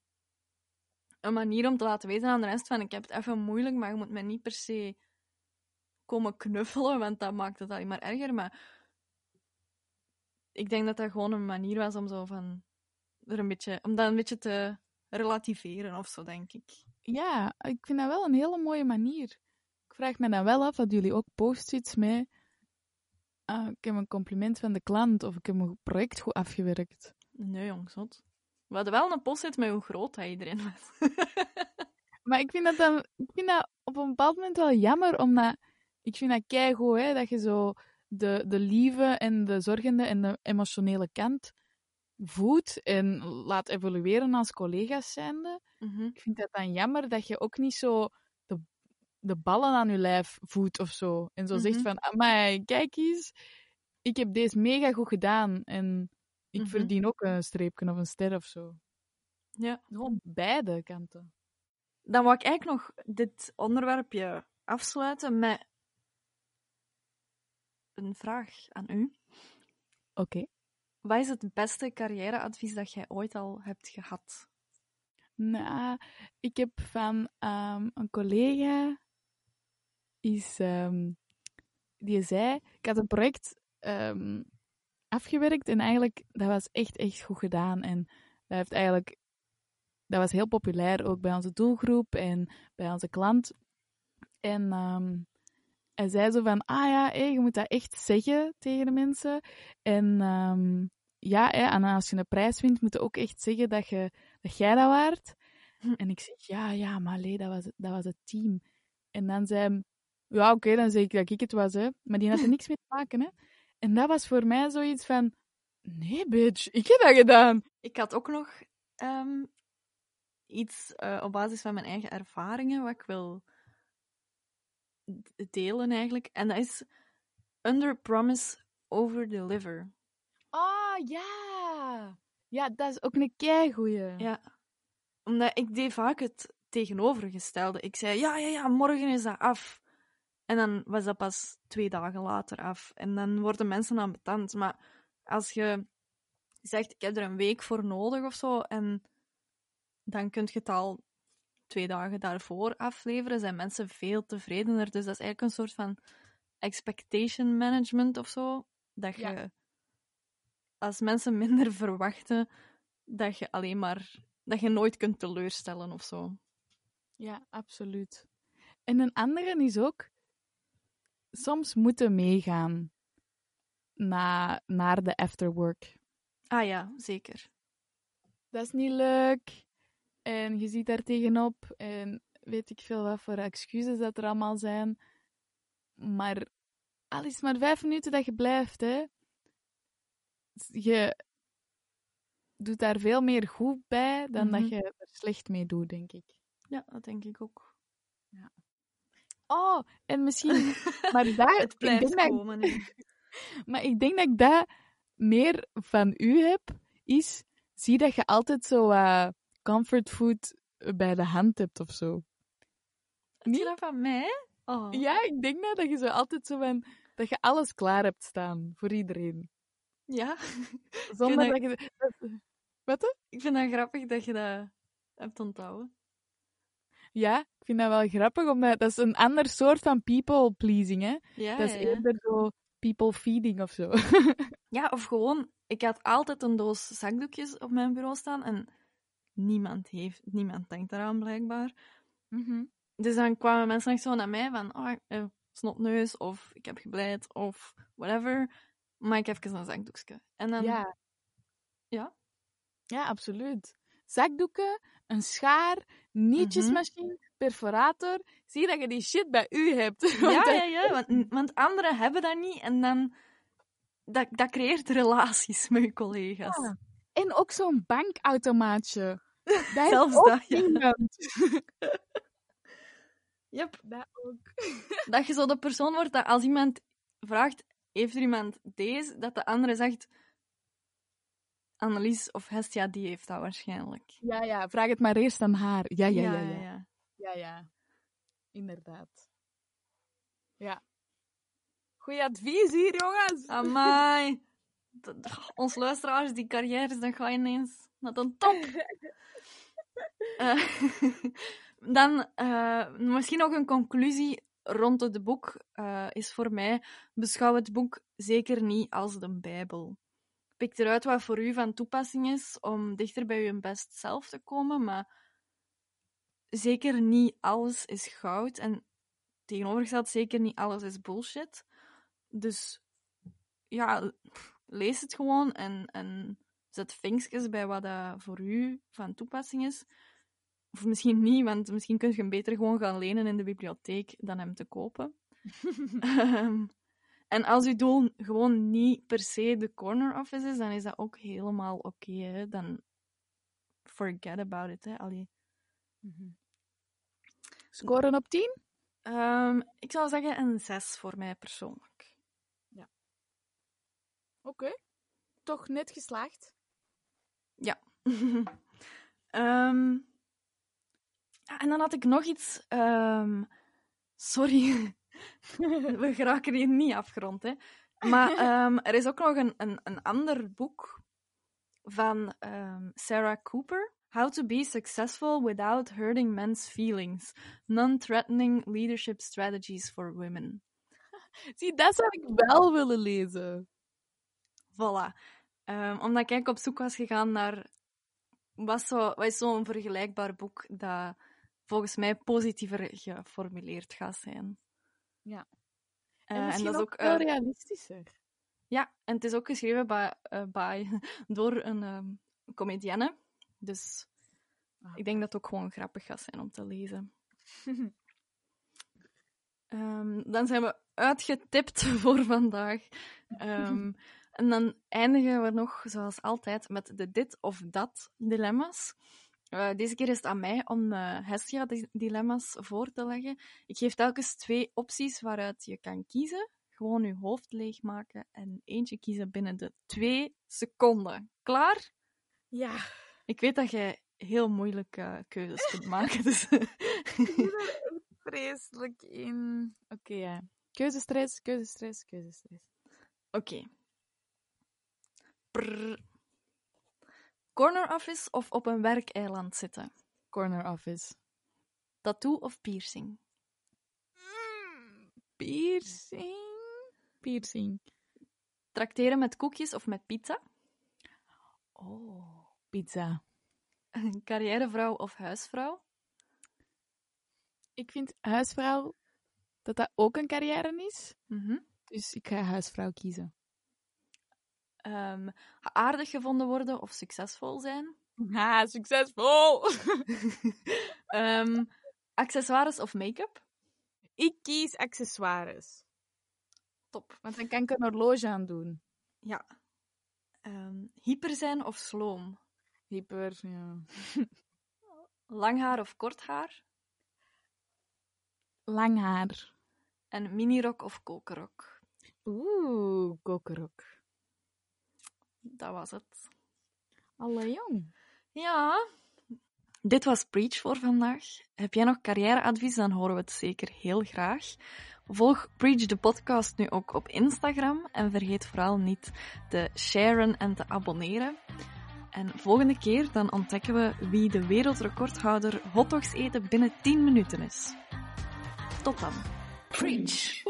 een manier om te laten weten aan de rest van ik heb het even moeilijk, maar je moet me niet per se komen knuffelen, want dat maakt het alleen maar erger. Maar ik denk dat dat gewoon een manier was om zo van er een beetje, om dat een beetje te relativeren of zo, denk ik. Ja, ik vind dat wel een hele mooie manier. Ik vraag me dan wel af dat jullie ook post-its met ah, ik heb een compliment van de klant of ik heb mijn project goed afgewerkt. Nee, jong, zot. We hadden wel een post-it met hoe groot dat iedereen was. *laughs* Maar ik vind dat dan, ik vind dat op een bepaald moment wel jammer, omdat ik vind dat keigoed, hè, dat je zo de, de lieve en de zorgende en de emotionele kant voedt en laat evolueren als collega's zijnde. Mhm. Ik vind dat dan jammer dat je ook niet zo de, de ballen aan je lijf voedt of zo. En zo zegt Mhm. van, amai, kijk eens, ik heb deze mega goed gedaan en ik Mhm. verdien ook een streepje of een ster of zo. Ja. Gewoon beide kanten. Dan wou ik eigenlijk nog dit onderwerpje afsluiten met een vraag aan u. Oké. Wat is het beste carrièreadvies dat jij ooit al hebt gehad? Nou, ik heb van ehm, een collega is, ehm, die zei, ik had een project ehm, afgewerkt en eigenlijk, dat was echt, echt goed gedaan. En dat heeft eigenlijk, dat was heel populair ook bij onze doelgroep en bij onze klant. En hij zei zo van, ah ja, hé, je moet dat echt zeggen tegen de mensen. En ehm, ja, en als je een prijs wint, moet je ook echt zeggen dat, je, dat jij dat waard. Hm. En ik zeg, ja, ja, maar dat was, het- dat was het team. En dan zei hij, ja, oké, dan zeg ik dat ik het was, hè. Maar die had er *laughs* niks mee te maken, hè. En dat was voor mij zoiets van, nee, bitch, ik heb dat gedaan. Ik had ook nog ehm, iets eh, op basis van mijn eigen ervaringen wat ik wil delen eigenlijk. En dat is under promise, over deliver. Oh, ja. Ja, dat is ook een keigoeie. Ja. Omdat ik deed vaak het tegenovergestelde. Ik zei, ja, ja, ja, morgen is dat af. En dan was dat pas twee dagen later af. En dan worden mensen ambetant. Maar als je zegt, ik heb er een week voor nodig of zo, en dan kun je het al twee dagen daarvoor afleveren, zijn mensen veel tevredener. Dus dat is eigenlijk een soort van expectation management of zo. Dat je, Ja. als mensen minder *laughs* verwachten, dat je alleen maar, dat je nooit kunt teleurstellen of zo. Ja, absoluut. En een andere is ook soms moeten meegaan na, naar de afterwork. Ah ja, zeker. Dat is niet leuk. En je ziet daar tegenop. En weet ik veel wat voor excuses dat er allemaal zijn. Maar al is het maar vijf minuten dat je blijft, hè. Je doet daar veel meer goed bij dan Mhm. dat je er slecht mee doet, denk ik. Ja, dat denk ik ook. Oh, en misschien... *laughs* Maar daar, Het ik blijft dat komen. *laughs* Maar ik denk dat ik dat meer van u heb, is zie dat je altijd zo comfort food bij de hand hebt of zo. Je dat van mij? Oh. Ja, ik denk dat, dat je zo altijd zo van, dat je alles klaar hebt staan voor iedereen. Ja? *laughs* Zonder dat- dat je... Wat? hè? Ik vind dat grappig dat je dat hebt onthouden. Ja, ik vind dat wel grappig, omdat dat is een ander soort van people pleasing, hè. Ja, dat is ja, ja. eerder zo people feeding of zo. *laughs* Ja, of gewoon, ik had altijd een doos zakdoekjes op mijn bureau staan en niemand heeft, niemand denkt eraan blijkbaar. Dus dan kwamen mensen echt zo naar mij van, oh, eh, snotneus, of ik heb gebleid, of whatever. Maar ik heb even een zakdoekje. En dan, Ja. Ja? Ja, absoluut. Zakdoeken, een schaar, nietjesmachine, perforator. Zie dat je die shit bij u hebt. *laughs* Want ja, ja, ja, want, want anderen hebben dat niet en dan, dat, dat creëert relaties met je collega's. Ja. En ook zo'n bankautomaatje. Zelfs dat, ja. Yep. *laughs* Dat ook. *laughs* Dat je zo de persoon wordt dat als iemand vraagt, heeft er iemand deze, dat de andere zegt, Annelies of Hestia, die heeft dat waarschijnlijk. Ja, ja, vraag het maar eerst aan haar. Ja, ja, ja, ja. ja. Ja, ja. Inderdaad. Ja. Goeie advies hier, jongens. Amai. *laughs* Ons luisteraars, die carrières, dan ga je ineens naar de top. Eh, *laughs* dan eh, misschien nog een conclusie rond het boek eh, is voor mij: beschouw het boek zeker niet als de Bijbel. Pik eruit wat voor u van toepassing is om dichter bij uw best zelf te komen, maar zeker niet alles is goud en tegenovergesteld zeker niet alles is bullshit. Dus ja, lees het gewoon en, en zet vinkjes bij wat dat voor u van toepassing is. Of misschien niet, want misschien kun je hem beter gewoon gaan lenen in de bibliotheek dan hem te kopen. *laughs* Ehm, en als uw doel gewoon niet per se de corner office is, dan is dat ook helemaal oké. dan forget about it. Hè. Allee. Scoren op 10? Ehm, ik zou zeggen een 6 voor mij persoonlijk. Oké. Toch net geslaagd. *laughs* Ehm, ja, en dan had ik nog iets. ehm, sorry, *laughs* we geraken hier niet afgerond. Hè. Maar *laughs* ehm, er is ook nog een, een, een ander boek van Sarah Cooper. How to be successful without hurting men's feelings. Non-threatening leadership strategies for women. Zie, dat zou ik wel willen lezen. Voilà. Ehm, omdat ik eigenlijk op zoek was gegaan naar wat, zo, wat is zo'n vergelijkbaar boek dat volgens mij positiever geformuleerd gaat zijn. Ja. Eh, En dat is ook ook, veel eh, realistischer. ja, en het is ook geschreven eh, *laughs* door een ehm comedienne. Dus Ah. ik denk dat het ook gewoon grappig gaat zijn om te lezen. *laughs* Ehm, dan zijn we uitgetipt *laughs* voor vandaag. En dan eindigen we nog, zoals altijd, met de dit of dat dilemma's. Eh, deze keer is het aan mij om eh Hestia-dilemma's voor te leggen. Ik geef telkens twee opties waaruit je kan kiezen. Gewoon je hoofd leegmaken en eentje kiezen binnen de twee seconden. Klaar? Ja. Ik weet dat jij heel moeilijke keuzes kunt *laughs* maken. Dus Vreselijk in. Oké, ja. Keuzestress, keuzestress, keuzestress. Oké. Corner office of op een werkeiland zitten? Corner office. Tattoo of piercing? Piercing. Piercing. Trakteren met koekjes of met pizza? Oh, pizza. Carrièrevrouw of huisvrouw? Ik vind huisvrouw dat dat ook een carrière is. Mhm. Dus ik ga huisvrouw kiezen. Ehm, aardig gevonden worden of succesvol zijn? Ha, succesvol! *laughs* Ehm, accessoires of make-up? ik kies accessoires. Top. Want dan kan ik een horloge aan doen. Ja. Ehm, hyper zijn of sloom? Hyper, ja. *laughs* Lang haar of kort haar? Lang haar. En minirok of kokerrok? Oeh, kokerok. Dat was het. Alle jong. Ja. Dit was Preach voor vandaag. Heb jij nog carrièreadvies, dan horen we het zeker heel graag. Volg Preach de podcast nu ook op Instagram en vergeet vooral niet te sharen en te abonneren. En volgende keer dan ontdekken we wie de wereldrecordhouder hotdogs eten binnen 10 minuten is. Tot dan. Preach.